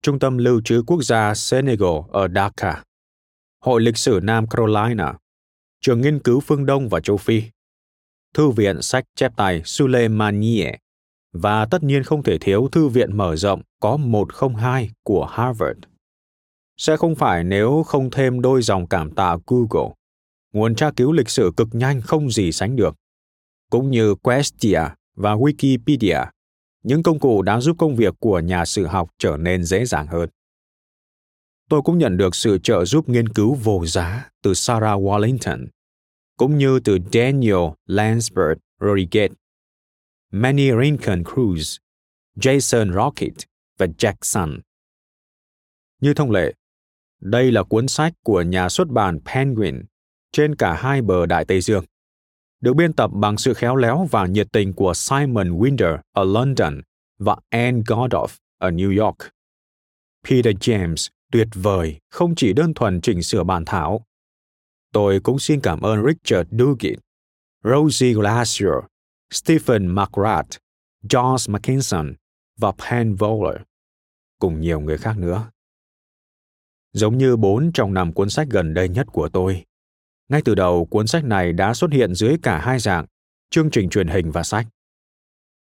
Trung tâm Lưu trữ Quốc gia Senegal ở Dhaka, Hội lịch sử Nam Carolina, Trường nghiên cứu phương Đông và châu Phi, Thư viện sách chép tay Suleimanie và tất nhiên không thể thiếu Thư viện mở rộng có 102 của Harvard. Sẽ không phải nếu không thêm đôi dòng cảm tạ Google, nguồn tra cứu lịch sử cực nhanh không gì sánh được, cũng như Questia và Wikipedia, những công cụ đã giúp công việc của nhà sử học trở nên dễ dàng hơn. Tôi cũng nhận được sự trợ giúp nghiên cứu vô giá từ Sarah Wallington, cũng như từ Daniel Lansford Rodriguez, Manny Rincon Cruz, Jason Rocket và Jackson. Như thông lệ, đây là cuốn sách của nhà xuất bản Penguin trên cả hai bờ Đại Tây Dương được biên tập bằng sự khéo léo và nhiệt tình của Simon Winder ở London và Anne Godoff ở New York. Peter James tuyệt vời không chỉ đơn thuần chỉnh sửa bản thảo. Tôi cũng xin cảm ơn Richard Duguid, Rosie Glacier, Stephen McGrath, George McKinson và Penn Voller, cùng nhiều người khác nữa. Giống như bốn trong năm cuốn sách gần đây nhất của tôi, ngay từ đầu, cuốn sách này đã xuất hiện dưới cả hai dạng, chương trình truyền hình và sách.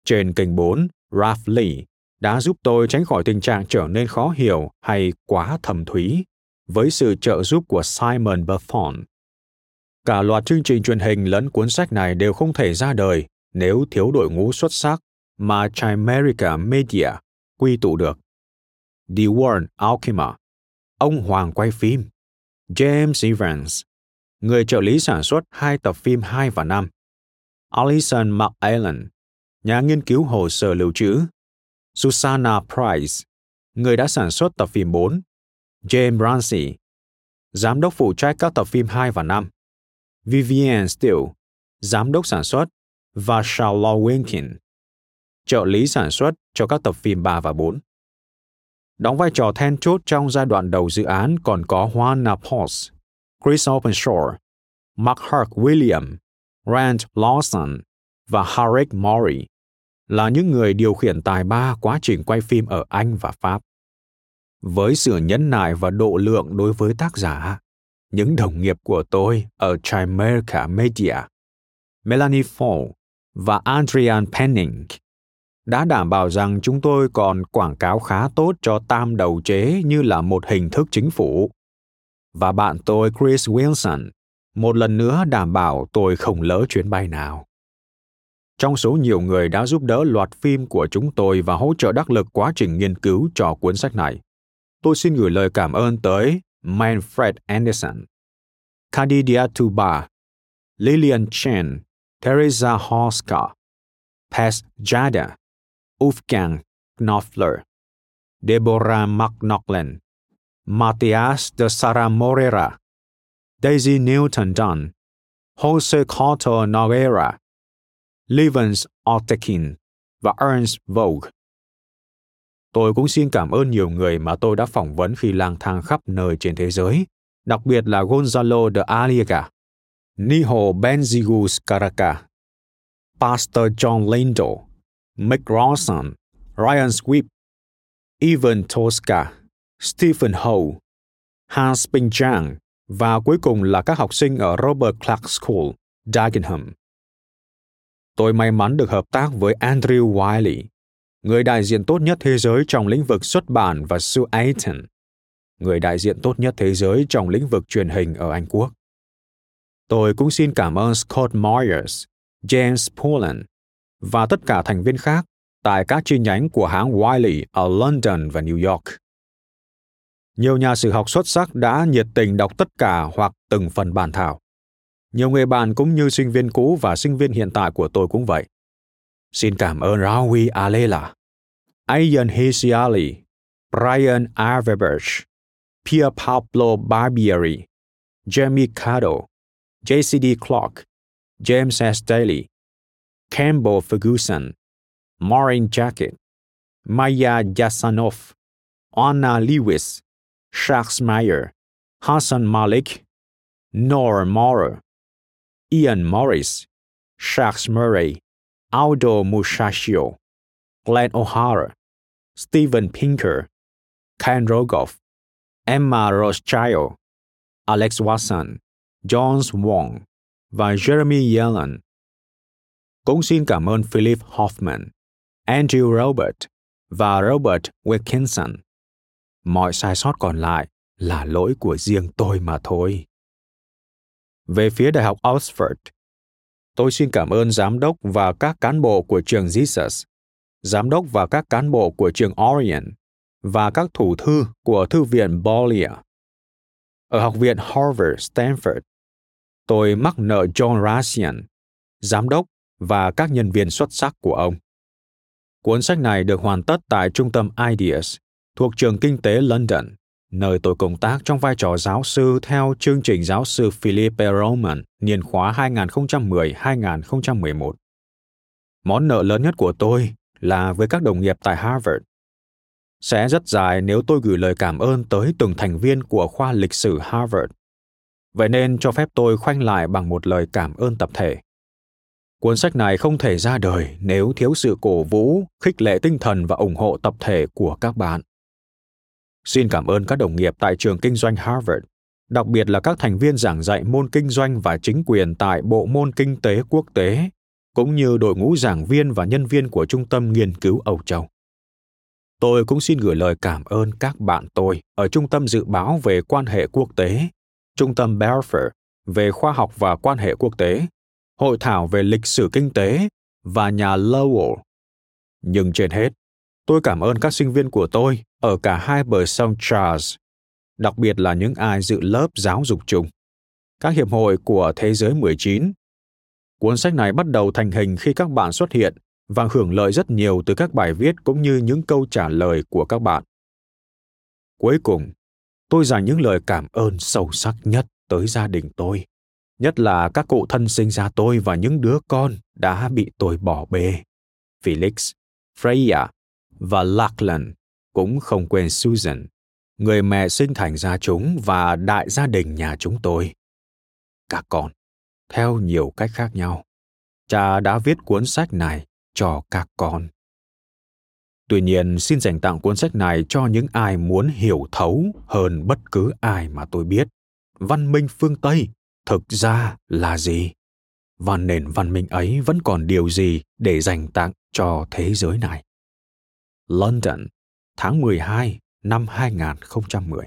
Trên kênh 4, Ralph Lee đã giúp tôi tránh khỏi tình trạng trở nên khó hiểu hay quá thầm thúy với sự trợ giúp của Simon Buffon. Cả loạt chương trình truyền hình lẫn cuốn sách này đều không thể ra đời nếu thiếu đội ngũ xuất sắc mà Chimerica Media quy tụ được. The Warren Alkima, ông Hoàng quay phim, James Evans, người trợ lý sản xuất hai tập phim 2 và 5. Alison McAllen, nhà nghiên cứu hồ sơ lưu trữ. Susanna Price, người đã sản xuất tập phim 4. James Ramsey, giám đốc phụ trách các tập phim 2 và 5. Vivian Steele, giám đốc sản xuất, và Charlotte Winkin, trợ lý sản xuất cho các tập phim 3 và 4. Đóng vai trò then chốt trong giai đoạn đầu dự án còn có Juana Pons, Chris Openshaw, Mark Hark William, Rand Lawson và Harrick Mori là những người điều khiển tài ba quá trình quay phim ở Anh và Pháp với sự nhẫn nại và độ lượng đối với tác giả, những đồng nghiệp của tôi ở Chimerica Media, Melanie Fall và Adrian Penning đã đảm bảo rằng chúng tôi còn quảng cáo khá tốt cho tam đầu chế như là một hình thức chính phủ. Và bạn tôi Chris Wilson một lần nữa đảm bảo tôi không lỡ chuyến bay nào. Trong số nhiều người đã giúp đỡ loạt phim của chúng tôi và hỗ trợ đắc lực quá trình nghiên cứu cho cuốn sách này, tôi xin gửi lời cảm ơn tới Manfred Anderson, Khadidia Tuba, Lillian Chen, Teresa Horska, Pes Jada, Wolfgang Knopfler, Deborah McNaughlin, Matthias de Sara Morera, Daisy Newton Dunn, Jose Cotto Noguera, Levens Ortekin và Ernst Vogue. Tôi cũng xin cảm ơn nhiều người mà tôi đã phỏng vấn khi lang thang khắp nơi trên thế giới, đặc biệt là Gonzalo de Aliaga, Niho Benzigus Caraca, Pastor John Lindo, Mick Rawson, Ryan Swift, Ivan Tosca, Stephen Ho, Hans Pinchang và cuối cùng là các học sinh ở Robert Clark School, Dagenham. Tôi may mắn được hợp tác với Andrew Wiley, người đại diện tốt nhất thế giới trong lĩnh vực xuất bản và Sue Aiton, người đại diện tốt nhất thế giới trong lĩnh vực truyền hình ở Anh Quốc. Tôi cũng xin cảm ơn Scott Myers, James Pullen và tất cả thành viên khác tại các chi nhánh của hãng Wiley ở London và New York. Nhiều nhà sử học xuất sắc đã nhiệt tình đọc tất cả hoặc từng phần bản thảo. Nhiều người bạn cũng như sinh viên cũ và sinh viên hiện tại của tôi cũng vậy. Xin cảm ơn Rawi Alela, Ian Hesiali, Brian Aveberch, Pier Pablo Barbieri, Jamie Cado, JCD Clark, James S. Daly, Campbell Ferguson, Maureen Jacket, Maya Yasanov, Anna Lewis, Shax Meyer, Hassan Malik, Nor Maurer, Ian Morris, Shax Murray, Aldo Mushashio, Glenn O'Hara, Steven Pinker, Ken Rogoff, Emma Rothschild, Alex Watson, John Wong và Jeremy Yellen. Cũng xin cảm ơn Philip Hoffman, Andrew Robert và Robert Wilkinson. Mọi sai sót còn lại là lỗi của riêng tôi mà thôi. Về phía Đại học Oxford, tôi xin cảm ơn giám đốc và các cán bộ của trường Jesus, giám đốc và các cán bộ của trường Orient và các thủ thư của Thư viện Bollier. Ở Học viện Harvard, Stanford, tôi mắc nợ John Rassian, giám đốc và các nhân viên xuất sắc của ông. Cuốn sách này được hoàn tất tại Trung tâm Ideas thuộc trường kinh tế London, nơi tôi công tác trong vai trò giáo sư theo chương trình giáo sư Philippe Roman niên khóa 2010-2011. Món nợ lớn nhất của tôi là với các đồng nghiệp tại Harvard. Sẽ rất dài nếu tôi gửi lời cảm ơn tới từng thành viên của khoa lịch sử Harvard. Vậy nên cho phép tôi khoanh lại bằng một lời cảm ơn tập thể. Cuốn sách này không thể ra đời nếu thiếu sự cổ vũ, khích lệ tinh thần và ủng hộ tập thể của các bạn. Xin cảm ơn các đồng nghiệp tại trường kinh doanh Harvard, đặc biệt là các thành viên giảng dạy môn kinh doanh và chính quyền tại Bộ môn Kinh tế Quốc tế, cũng như đội ngũ giảng viên và nhân viên của Trung tâm Nghiên cứu Âu Châu. Tôi cũng xin gửi lời cảm ơn các bạn tôi ở Trung tâm Dự báo về quan hệ quốc tế, Trung tâm Belfer về khoa học và quan hệ quốc tế, Hội thảo về lịch sử kinh tế và nhà Lowell. Nhưng trên hết, tôi cảm ơn các sinh viên của tôi ở cả hai bờ sông Charles, đặc biệt là những ai dự lớp giáo dục chung. Các hiệp hội của Thế giới 19. Cuốn sách này bắt đầu thành hình khi các bạn xuất hiện và hưởng lợi rất nhiều từ các bài viết cũng như những câu trả lời của các bạn. Cuối cùng, tôi dành những lời cảm ơn sâu sắc nhất tới gia đình tôi, nhất là các cụ thân sinh ra tôi và những đứa con đã bị tôi bỏ bê. Felix, Freya và Lachlan cũng không quên Susan, người mẹ sinh thành ra chúng và đại gia đình nhà chúng tôi. Các con, theo nhiều cách khác nhau, cha đã viết cuốn sách này cho các con. Tuy nhiên, xin dành tặng cuốn sách này cho những ai muốn hiểu thấu hơn bất cứ ai mà tôi biết. Văn minh phương Tây thực ra là gì? Và nền văn minh ấy vẫn còn điều gì để dành tặng cho thế giới này? London, tháng 12 năm 2010.